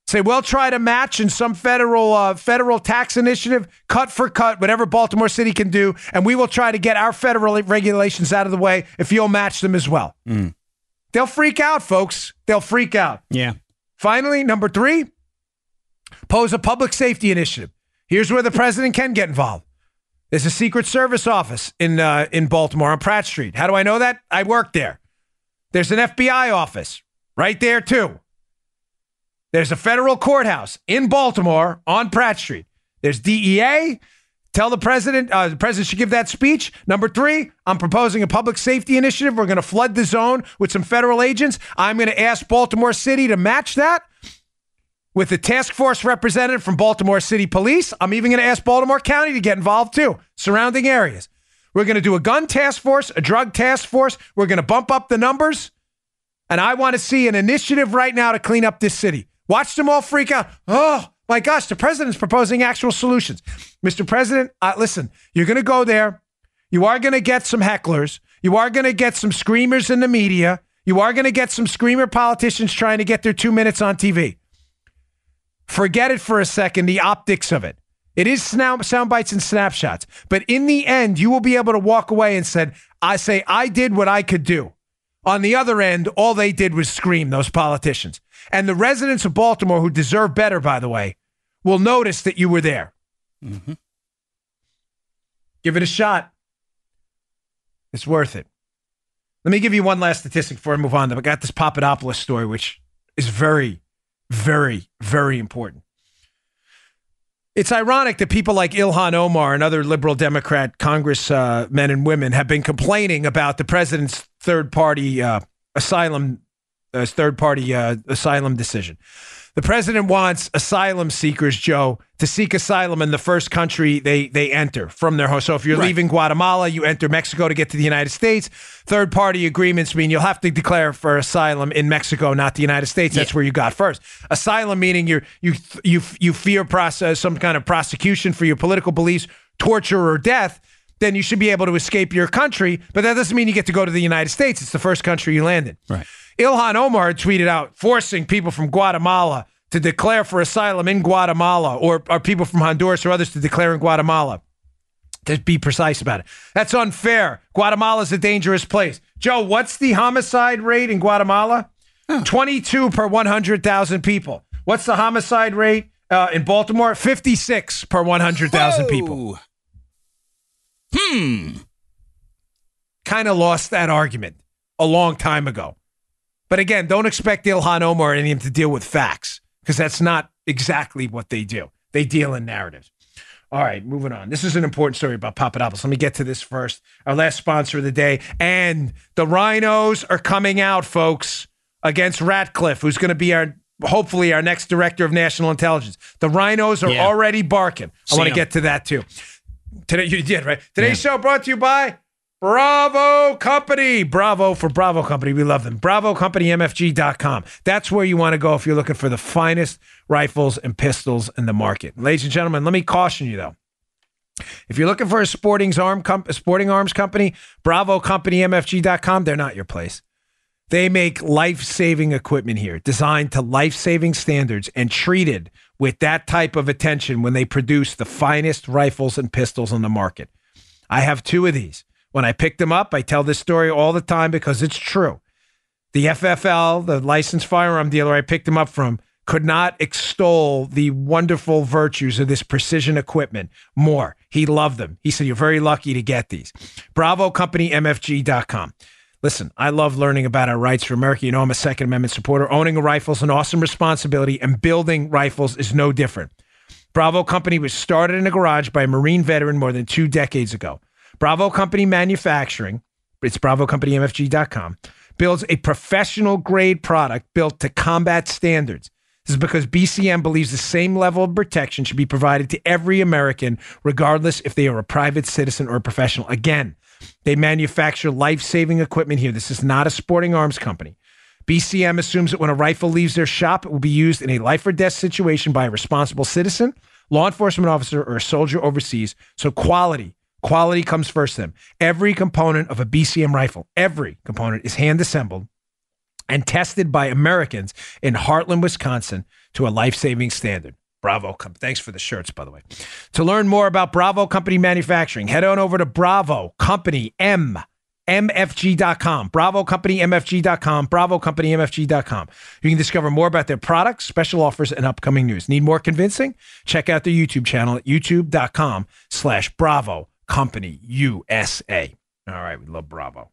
Say we'll try to match in some federal uh, federal tax initiative, cut for cut, whatever Baltimore City can do, and we will try to get our federal regulations out of the way if you'll match them as well. Mm. They'll freak out, folks. They'll freak out. Yeah. Finally, number three, pose a public safety initiative. Here's where the president can get involved. There's a Secret Service office in uh, in Baltimore on Pratt Street. How do I know that? I work there. There's an FBI office right there too. There's a federal courthouse in Baltimore on Pratt Street. There's DEA. Tell the president, uh, the president should give that speech. Number three, I'm proposing a public safety initiative. We're going to flood the zone with some federal agents. I'm going to ask Baltimore City to match that with a task force representative from Baltimore City Police. I'm even going to ask Baltimore County to get involved too, surrounding areas. We're going to do a gun task force, a drug task force. We're going to bump up the numbers. And I want to see an initiative right now to clean up this city. Watch them all freak out. Oh, my gosh, the president's proposing actual solutions. Mr. President, uh, listen, you're going to go there. You are going to get some hecklers. You are going to get some screamers in the media. You are going to get some screamer politicians trying to get their two minutes on TV. Forget it for a second, the optics of it. It is sound bites and snapshots. But in the end, you will be able to walk away and said, I say, I did what I could do. On the other end, all they did was scream, those politicians. And the residents of Baltimore, who deserve better, by the way, will notice that you were there. Mm-hmm. Give it a shot. It's worth it. Let me give you one last statistic before I move on. I got this Papadopoulos story, which is very, very, very important. It's ironic that people like Ilhan Omar and other liberal Democrat Congress uh, men and women have been complaining about the president's third party uh, asylum, uh, third party uh, asylum decision. The president wants asylum seekers, Joe, to seek asylum in the first country they they enter from their home. So if you're right. leaving Guatemala, you enter Mexico to get to the United States. Third party agreements mean you'll have to declare for asylum in Mexico, not the United States. That's yeah. where you got first. Asylum meaning you you you you fear process some kind of prosecution for your political beliefs, torture or death. Then you should be able to escape your country, but that doesn't mean you get to go to the United States. It's the first country you land in. Right. Ilhan Omar tweeted out forcing people from Guatemala to declare for asylum in Guatemala or, are people from Honduras or others to declare in Guatemala. To be precise about it. That's unfair. Guatemala is a dangerous place. Joe, what's the homicide rate in Guatemala? 22 per 100,000 people. What's the homicide rate uh, in Baltimore? 56 per 100,000 people. Hmm. Kind of lost that argument a long time ago. But again, don't expect Ilhan Omar and him to deal with facts because that's not exactly what they do. They deal in narratives. All right, moving on. This is an important story about Papadopoulos. Let me get to this first. Our last sponsor of the day. And the RINOs are coming out, folks, against Ratcliffe, who's going to be our hopefully our next director of national intelligence. The RINOs are yeah. already barking. I want to get to that too. Today you did, right? Today's yeah. show brought to you by Bravo Company. Bravo for Bravo Company. We love them. Bravo Company MFG.com. That's where you want to go if you're looking for the finest rifles and pistols in the market. Ladies and gentlemen, let me caution you though. If you're looking for a sporting, arm com- sporting arms company, Bravo Company MFG.com, they're not your place. They make life saving equipment here, designed to life saving standards and treated with that type of attention when they produce the finest rifles and pistols on the market. I have two of these. When I picked them up, I tell this story all the time because it's true. The FFL, the licensed firearm dealer I picked them up from, could not extol the wonderful virtues of this precision equipment more. He loved them. He said, You're very lucky to get these. Bravo Company, MFG.com. Listen, I love learning about our rights for America. You know, I'm a Second Amendment supporter. Owning a rifle is an awesome responsibility, and building rifles is no different. Bravo Company was started in a garage by a Marine veteran more than two decades ago. Bravo Company Manufacturing, it's bravocompany.mfg.com, builds a professional grade product built to combat standards. This is because BCM believes the same level of protection should be provided to every American, regardless if they are a private citizen or a professional. Again, they manufacture life saving equipment here. This is not a sporting arms company. BCM assumes that when a rifle leaves their shop, it will be used in a life or death situation by a responsible citizen, law enforcement officer, or a soldier overseas. So quality Quality comes first to them. Every component of a BCM rifle, every component is hand assembled and tested by Americans in Hartland, Wisconsin to a life saving standard. Bravo. Company. Thanks for the shirts, by the way. To learn more about Bravo Company Manufacturing, head on over to Bravo Company M. MFG.com, Bravo Company MFG.com, Bravo Company MFG.com. You can discover more about their products, special offers, and upcoming news. Need more convincing? Check out their YouTube channel at youtube.com slash Bravo Company USA. All right, we love Bravo.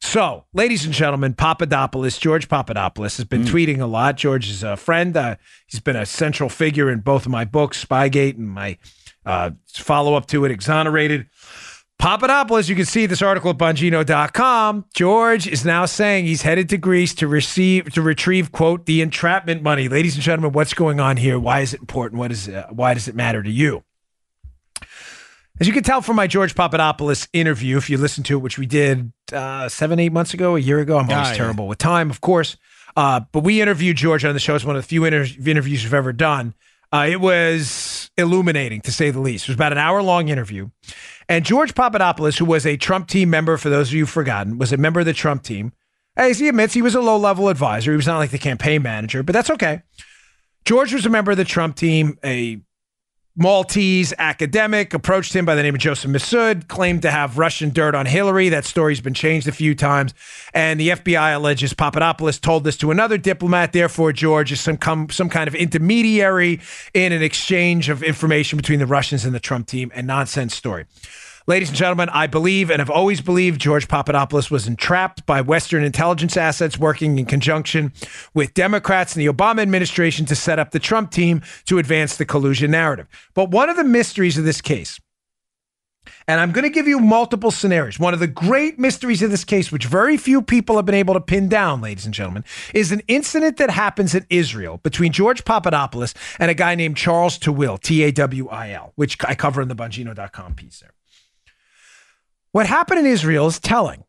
So, ladies and gentlemen, Papadopoulos, George Papadopoulos, has been mm. tweeting a lot. George is a friend. Uh, he's been a central figure in both of my books, Spygate and my uh, follow up to it, Exonerated. Papadopoulos, you can see this article at Bongino.com. George is now saying he's headed to Greece to receive to retrieve quote the entrapment money. Ladies and gentlemen, what's going on here? Why is it important? What is uh, why does it matter to you? As you can tell from my George Papadopoulos interview, if you listen to it, which we did uh, seven, eight months ago, a year ago, I'm always terrible with time, of course. Uh, but we interviewed George on the show. It's one of the few inter- interviews we've ever done. Uh, it was illuminating, to say the least. It was about an hour long interview. And George Papadopoulos, who was a Trump team member, for those of you who've forgotten, was a member of the Trump team. As he admits, he was a low level advisor. He was not like the campaign manager, but that's okay. George was a member of the Trump team, a Maltese academic approached him by the name of Joseph Mifsud, claimed to have Russian dirt on Hillary. That story's been changed a few times. And the FBI alleges Papadopoulos told this to another diplomat. Therefore, George is some, some kind of intermediary in an exchange of information between the Russians and the Trump team. A nonsense story. Ladies and gentlemen, I believe and have always believed George Papadopoulos was entrapped by Western intelligence assets working in conjunction with Democrats and the Obama administration to set up the Trump team to advance the collusion narrative. But one of the mysteries of this case And I'm going to give you multiple scenarios. One of the great mysteries of this case, which very few people have been able to pin down, ladies and gentlemen, is an incident that happens in Israel between George Papadopoulos and a guy named Charles Tawil, T A W I L, which I cover in the Bongino.com piece there. What happened in Israel is telling.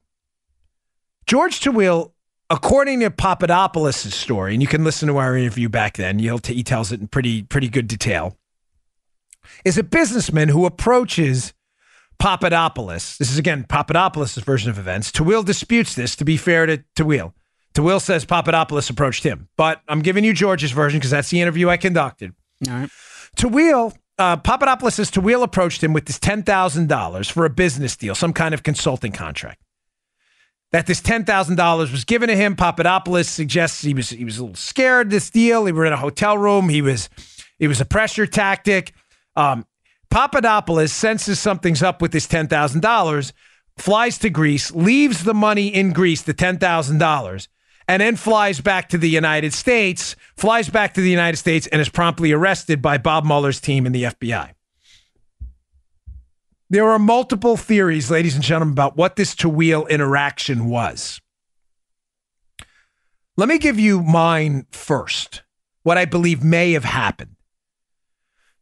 George Tawil, according to Papadopoulos' story, and you can listen to our interview back then, he tells it in pretty, pretty good detail, is a businessman who approaches Papadopoulos. This is again Papadopoulos' version of events. Tawil disputes this, to be fair to Tawil. Tawil says Papadopoulos approached him, but I'm giving you George's version because that's the interview I conducted. All right. Tawil, uh, Papadopoulos Tawil approached him with this $10,000 for a business deal, some kind of consulting contract. That this $10,000 was given to him. Papadopoulos suggests he was he was a little scared this deal. He were in a hotel room. He was it was a pressure tactic. Um, Papadopoulos senses something's up with this $10,000, flies to Greece, leaves the money in Greece, the $10,000, and then flies back to the United States, flies back to the United States, and is promptly arrested by Bob Mueller's team in the FBI. There are multiple theories, ladies and gentlemen, about what this Tawil interaction was. Let me give you mine first, what I believe may have happened.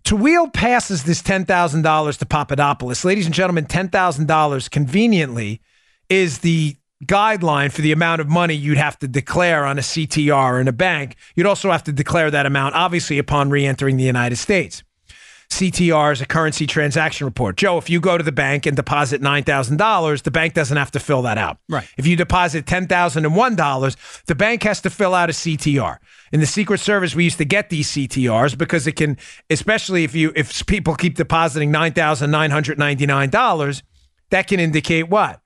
Tawil passes this $10,000 to Papadopoulos. Ladies and gentlemen, $10,000 conveniently is the guideline for the amount of money you'd have to declare on a CTR in a bank. You'd also have to declare that amount, obviously, upon re entering the United States. CTR is a currency transaction report. Joe, if you go to the bank and deposit $9,000, the bank doesn't have to fill that out. Right. If you deposit $10,001, the bank has to fill out a CTR. In the Secret Service, we used to get these CTRs because it can, especially if you if people keep depositing $9,999, that can indicate what?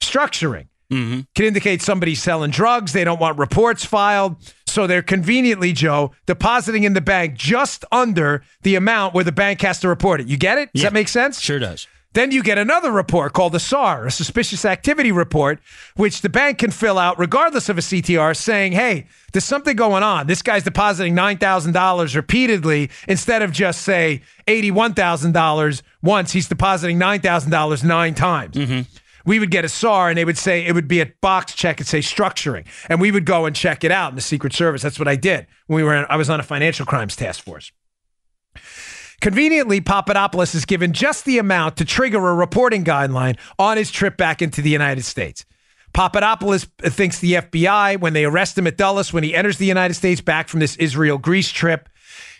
Structuring. Mm-hmm. Can indicate somebody's selling drugs. They don't want reports filed. So they're conveniently, Joe, depositing in the bank just under the amount where the bank has to report it. You get it? Does Yeah. that make sense? Sure does. Then you get another report called a SAR, a suspicious activity report, which the bank can fill out regardless of a CTR saying, hey, there's something going on. This guy's depositing $9,000 repeatedly instead of just, say, $81,000 once. He's depositing $9,000 nine times. We would get a SAR and they would say it would be a box check and say structuring. And we would go and check it out in the Secret Service. That's what I did when we were in, I was on a financial crimes task force. Conveniently, Papadopoulos is given just the amount to trigger a reporting guideline on his trip back into the United States. Papadopoulos thinks the FBI, when they arrest him at Dulles, when he enters the United States back from this Israel Greece trip,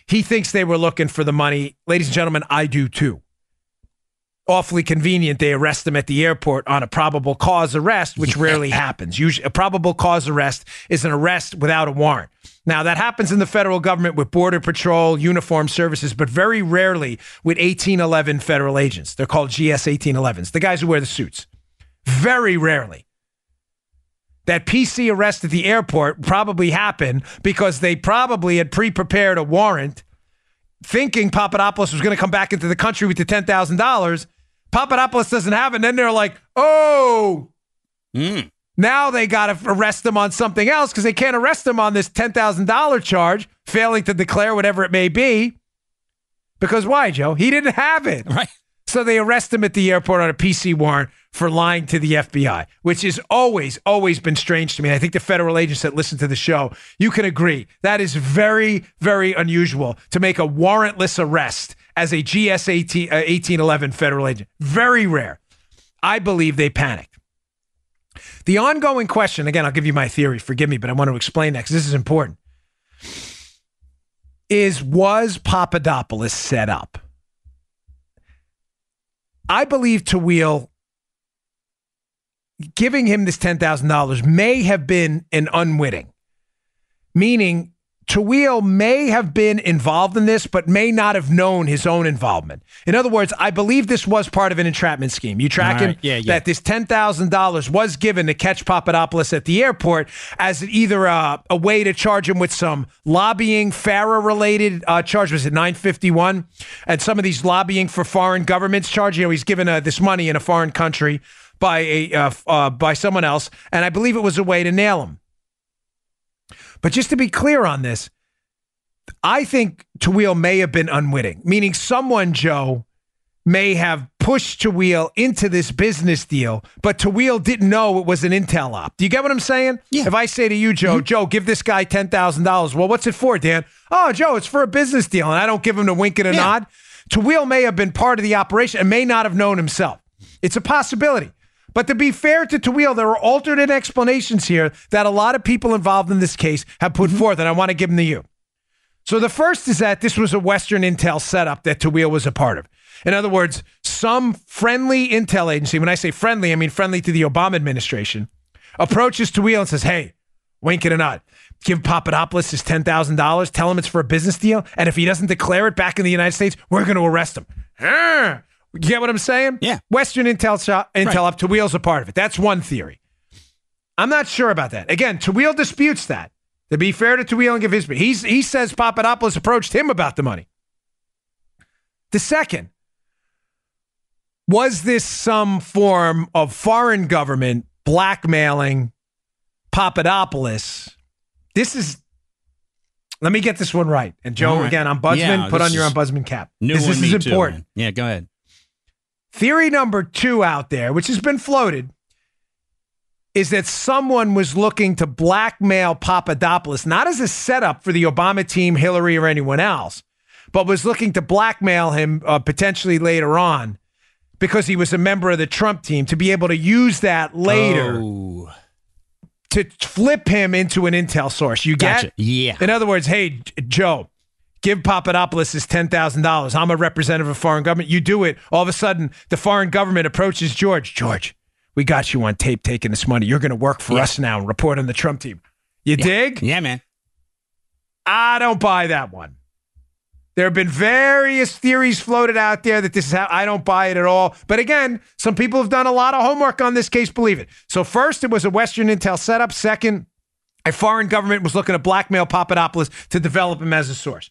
he thinks they were looking for the money. Ladies and gentlemen, I do too. Awfully convenient. They arrest them at the airport on a probable cause arrest, which rarely happens. Usually, a probable cause arrest is an arrest without a warrant. Now, that happens in the federal government with Border Patrol, uniform services, but very rarely with 1811 federal agents. They're called GS 1811s, the guys who wear the suits. Very rarely. That PC arrest at the airport probably happened because they probably had pre prepared a warrant thinking Papadopoulos was going to come back into the country with the $10,000. Papadopoulos doesn't have it. And then they're like, oh, Mm. now they got to arrest him on something else because they can't arrest him on this $10,000 charge, failing to declare whatever it may be. Because why, Joe? He didn't have it. Right. So they arrest him at the airport on a PC warrant for lying to the FBI, which has always, always been strange to me. I think the federal agents that listen to the show, you can agree that is very, very unusual to make a warrantless arrest as a GS 18, uh, 1811 federal agent. Very rare. I believe they panicked. The ongoing question, again, I'll give you my theory, forgive me, but I want to explain that because this is important, is was Papadopoulos set up? I believe Tawil giving him this $10,000 may have been an unwitting, meaning Tawil may have been involved in this, but may not have known his own involvement. In other words, I believe this was part of an entrapment scheme. You tracking All right. Yeah, yeah. that this $10,000 was given to catch Papadopoulos at the airport as either a, a way to charge him with some lobbying, FARA related uh, charge. Was it 951? And some of these lobbying for foreign governments charge. You know, he's given uh, this money in a foreign country by a uh, uh, by someone else, and I believe it was a way to nail him. But just to be clear on this, I think Tawil may have been unwitting, meaning someone, Joe, may have pushed Tawil into this business deal, but Tawil didn't know it was an Intel op. Do you get what I'm saying? Yeah. If I say to you, Joe, mm-hmm. Joe, give this guy $10,000. Well, what's it for, Dan? Oh, Joe, it's for a business deal. And I don't give him a wink and a yeah. nod. Tawil may have been part of the operation and may not have known himself. It's a possibility. But to be fair to Tawil, there are alternate explanations here that a lot of people involved in this case have put mm-hmm. forth, and I want to give them to you. So the first is that this was a Western Intel setup that Tawil was a part of. In other words, some friendly intel agency, when I say friendly, I mean friendly to the Obama administration, approaches Tawil and says, hey, wink it or nod. Give Papadopoulos his $10,000, tell him it's for a business deal, and if he doesn't declare it back in the United States, we're going to arrest him. You get what I'm saying? Yeah. Western Intel, shop, Intel right. up, Tawil's a part of it. That's one theory. I'm not sure about that. Again, Tawil disputes that. To be fair to Tawil and give his, he's, he says Papadopoulos approached him about the money. The second, was this some form of foreign government blackmailing Papadopoulos? This is. Let me get this one right. And Joe, right. again, ombudsman, yeah, put on your ombudsman cap. New this, this is important. Too, yeah, go ahead. Theory number two out there, which has been floated, is that someone was looking to blackmail Papadopoulos, not as a setup for the Obama team, Hillary, or anyone else, but was looking to blackmail him uh, potentially later on because he was a member of the Trump team to be able to use that later oh. to flip him into an intel source. You get? Gotcha. Yeah. In other words, hey, Joe, give Papadopoulos his $10,000. I'm a representative of foreign government. You do it. All of a sudden, the foreign government approaches George. George, we got you on tape taking this money. You're going to work for yeah. us now and report on the Trump team. You yeah. dig? Yeah, man. I don't buy that one. There have been various theories floated out there that this is how I don't buy it at all. But again, some people have done a lot of homework on this case, believe it. So, first, it was a Western Intel setup. Second, a foreign government was looking to blackmail Papadopoulos to develop him as a source.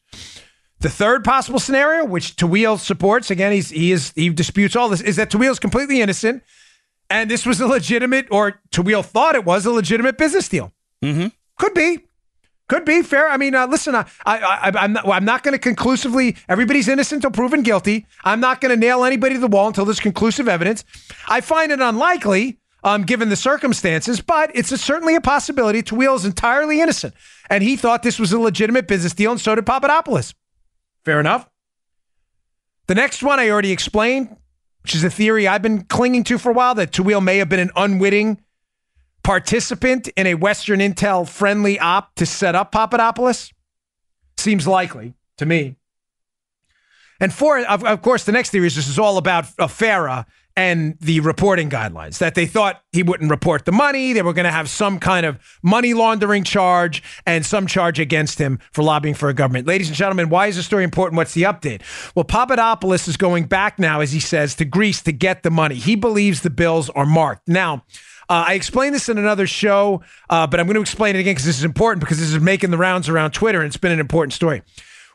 The third possible scenario, which Tawil supports, again, he's, he is he disputes all this, is that Tawil is completely innocent, and this was a legitimate, or Tawil thought it was a legitimate business deal. Mm-hmm. Could be. Could be fair. I mean, uh, listen, I, I, I, am not, I'm not going to conclusively. Everybody's innocent until proven guilty. I'm not going to nail anybody to the wall until there's conclusive evidence. I find it unlikely, um, given the circumstances, but it's a, certainly a possibility. Tawil is entirely innocent, and he thought this was a legitimate business deal, and so did Papadopoulos. Fair enough. The next one I already explained, which is a theory I've been clinging to for a while, that Tawil may have been an unwitting participant in a Western Intel friendly op to set up Papadopoulos? Seems likely to me. And for, of, of course, the next theory is this is all about uh, FARA and the reporting guidelines that they thought he wouldn't report the money. They were going to have some kind of money laundering charge and some charge against him for lobbying for a government. Ladies and gentlemen, why is the story important? What's the update? Well, Papadopoulos is going back now, as he says, to Greece to get the money. He believes the bills are marked. Now, uh, I explained this in another show, uh, but I'm going to explain it again because this is important because this is making the rounds around Twitter and it's been an important story.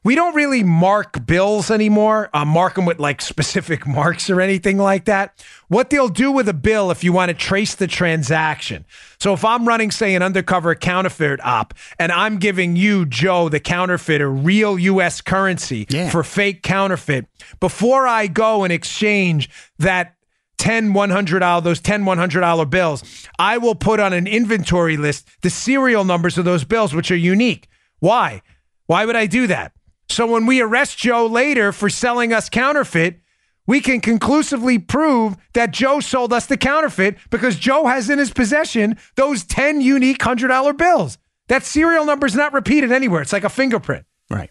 We don't really mark bills anymore, uh, mark them with like specific marks or anything like that. What they'll do with a bill if you want to trace the transaction. So if I'm running, say, an undercover counterfeit op and I'm giving you, Joe, the counterfeiter, real US currency yeah. for fake counterfeit, before I go and exchange that 10 $100, those 10 $100 bills, I will put on an inventory list the serial numbers of those bills, which are unique. Why? Why would I do that? So when we arrest Joe later for selling us counterfeit, we can conclusively prove that Joe sold us the counterfeit because Joe has in his possession those 10 unique $100 bills. That serial number is not repeated anywhere. It's like a fingerprint. Right.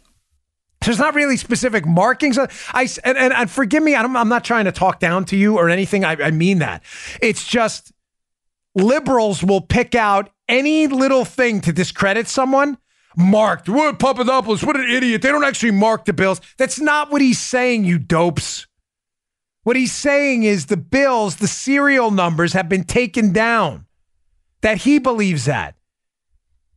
There's not really specific markings. I and, and, and forgive me, I'm, I'm, not trying to talk down to you or anything. I, I mean that. It's just liberals will pick out any little thing to discredit someone. Marked. What Papadopoulos? What an idiot. They don't actually mark the bills. That's not what he's saying, you dopes. What he's saying is the bills, the serial numbers have been taken down. That he believes that.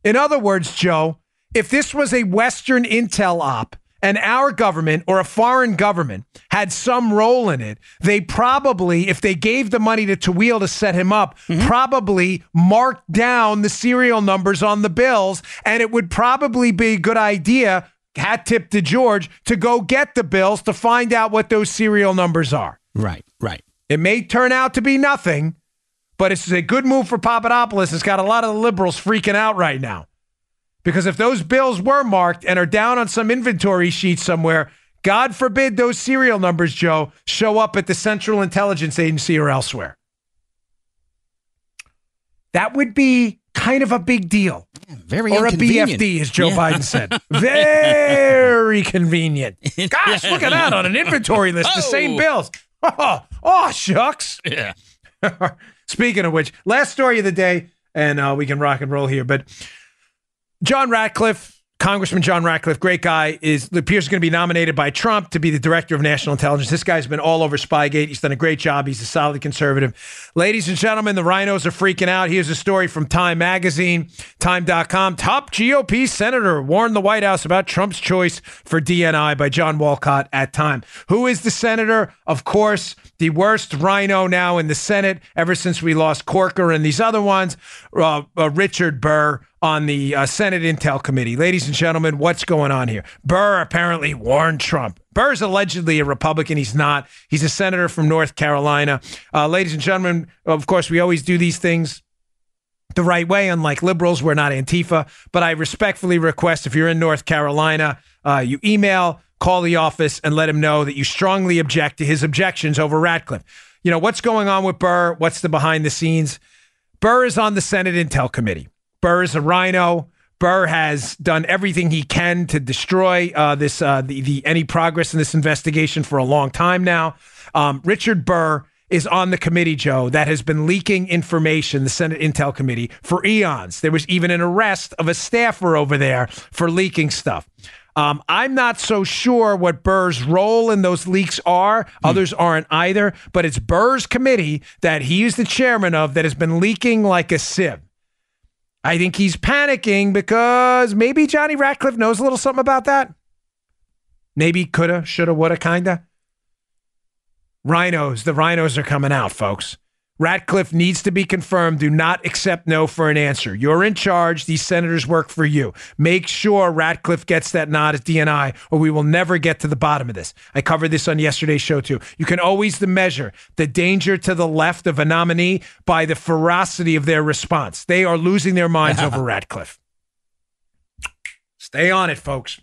In other words, Joe, if this was a Western intel op, and our government or a foreign government had some role in it, they probably, if they gave the money to Tawil to set him up, mm-hmm. probably marked down the serial numbers on the bills. And it would probably be a good idea, hat tip to George, to go get the bills to find out what those serial numbers are. Right, right. It may turn out to be nothing, but it's a good move for Papadopoulos. It's got a lot of the liberals freaking out right now. Because if those bills were marked and are down on some inventory sheet somewhere, God forbid those serial numbers, Joe, show up at the Central Intelligence Agency or elsewhere. That would be kind of a big deal. Yeah, very or a BFD, as Joe yeah. Biden said. Very convenient. Gosh, look at that on an inventory list. Oh. The same oh. bills. Oh, oh shucks. Yeah. Speaking of which, last story of the day, and uh, we can rock and roll here. But John Ratcliffe Congressman John Ratcliffe, great guy, is appears going to be nominated by Trump to be the director of national intelligence. This guy's been all over Spygate. He's done a great job. He's a solid conservative. Ladies and gentlemen, the RINOs are freaking out. Here's a story from Time Magazine, Time.com. Top GOP senator warned the White House about Trump's choice for DNI by John Walcott at Time. Who is the senator? Of course, the worst RINO now in the Senate ever since we lost Corker and these other ones, uh, uh, Richard Burr on the uh, Senate Intel Committee. Ladies and gentlemen, what's going on here? Burr apparently warned Trump. Burr's allegedly a Republican. He's not. He's a senator from North Carolina. Uh, ladies and gentlemen, of course, we always do these things the right way. Unlike liberals, we're not Antifa. But I respectfully request if you're in North Carolina, uh, you email, call the office, and let him know that you strongly object to his objections over Ratcliffe. You know, what's going on with Burr? What's the behind the scenes? Burr is on the Senate Intel Committee. Burr is a RINO. Burr has done everything he can to destroy uh, this uh, the, the any progress in this investigation for a long time now. Um, Richard Burr is on the committee, Joe, that has been leaking information, the Senate Intel Committee, for eons. There was even an arrest of a staffer over there for leaking stuff. Um, I'm not so sure what Burr's role in those leaks are. Hmm. Others aren't either, but it's Burr's committee that he is the chairman of that has been leaking like a sieve. I think he's panicking because maybe Johnny Ratcliffe knows a little something about that. Maybe coulda, shoulda, woulda, kinda. RINOs, the RINOs are coming out, folks. Ratcliffe needs to be confirmed. Do not accept no for an answer. You're in charge. These senators work for you. Make sure Ratcliffe gets that nod as DNI, or we will never get to the bottom of this. I covered this on yesterday's show, too. You can always measure the danger to the left of a nominee by the ferocity of their response. They are losing their minds over Ratcliffe. Stay on it, folks.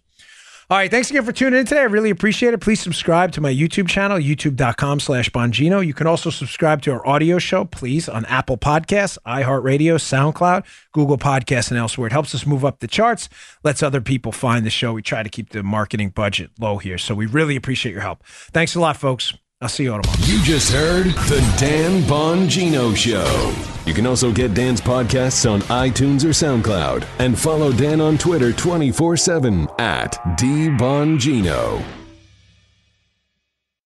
All right. Thanks again for tuning in today. I really appreciate it. Please subscribe to my YouTube channel, youtube.com slash Bongino. You can also subscribe to our audio show, please, on Apple Podcasts, iHeartRadio, SoundCloud, Google Podcasts, and elsewhere. It helps us move up the charts, lets other people find the show. We try to keep the marketing budget low here. So we really appreciate your help. Thanks a lot, folks. I'll see you tomorrow. You just heard the Dan Bongino Show. You can also get Dan's podcasts on iTunes or SoundCloud and follow Dan on Twitter 24 7 at DBongino.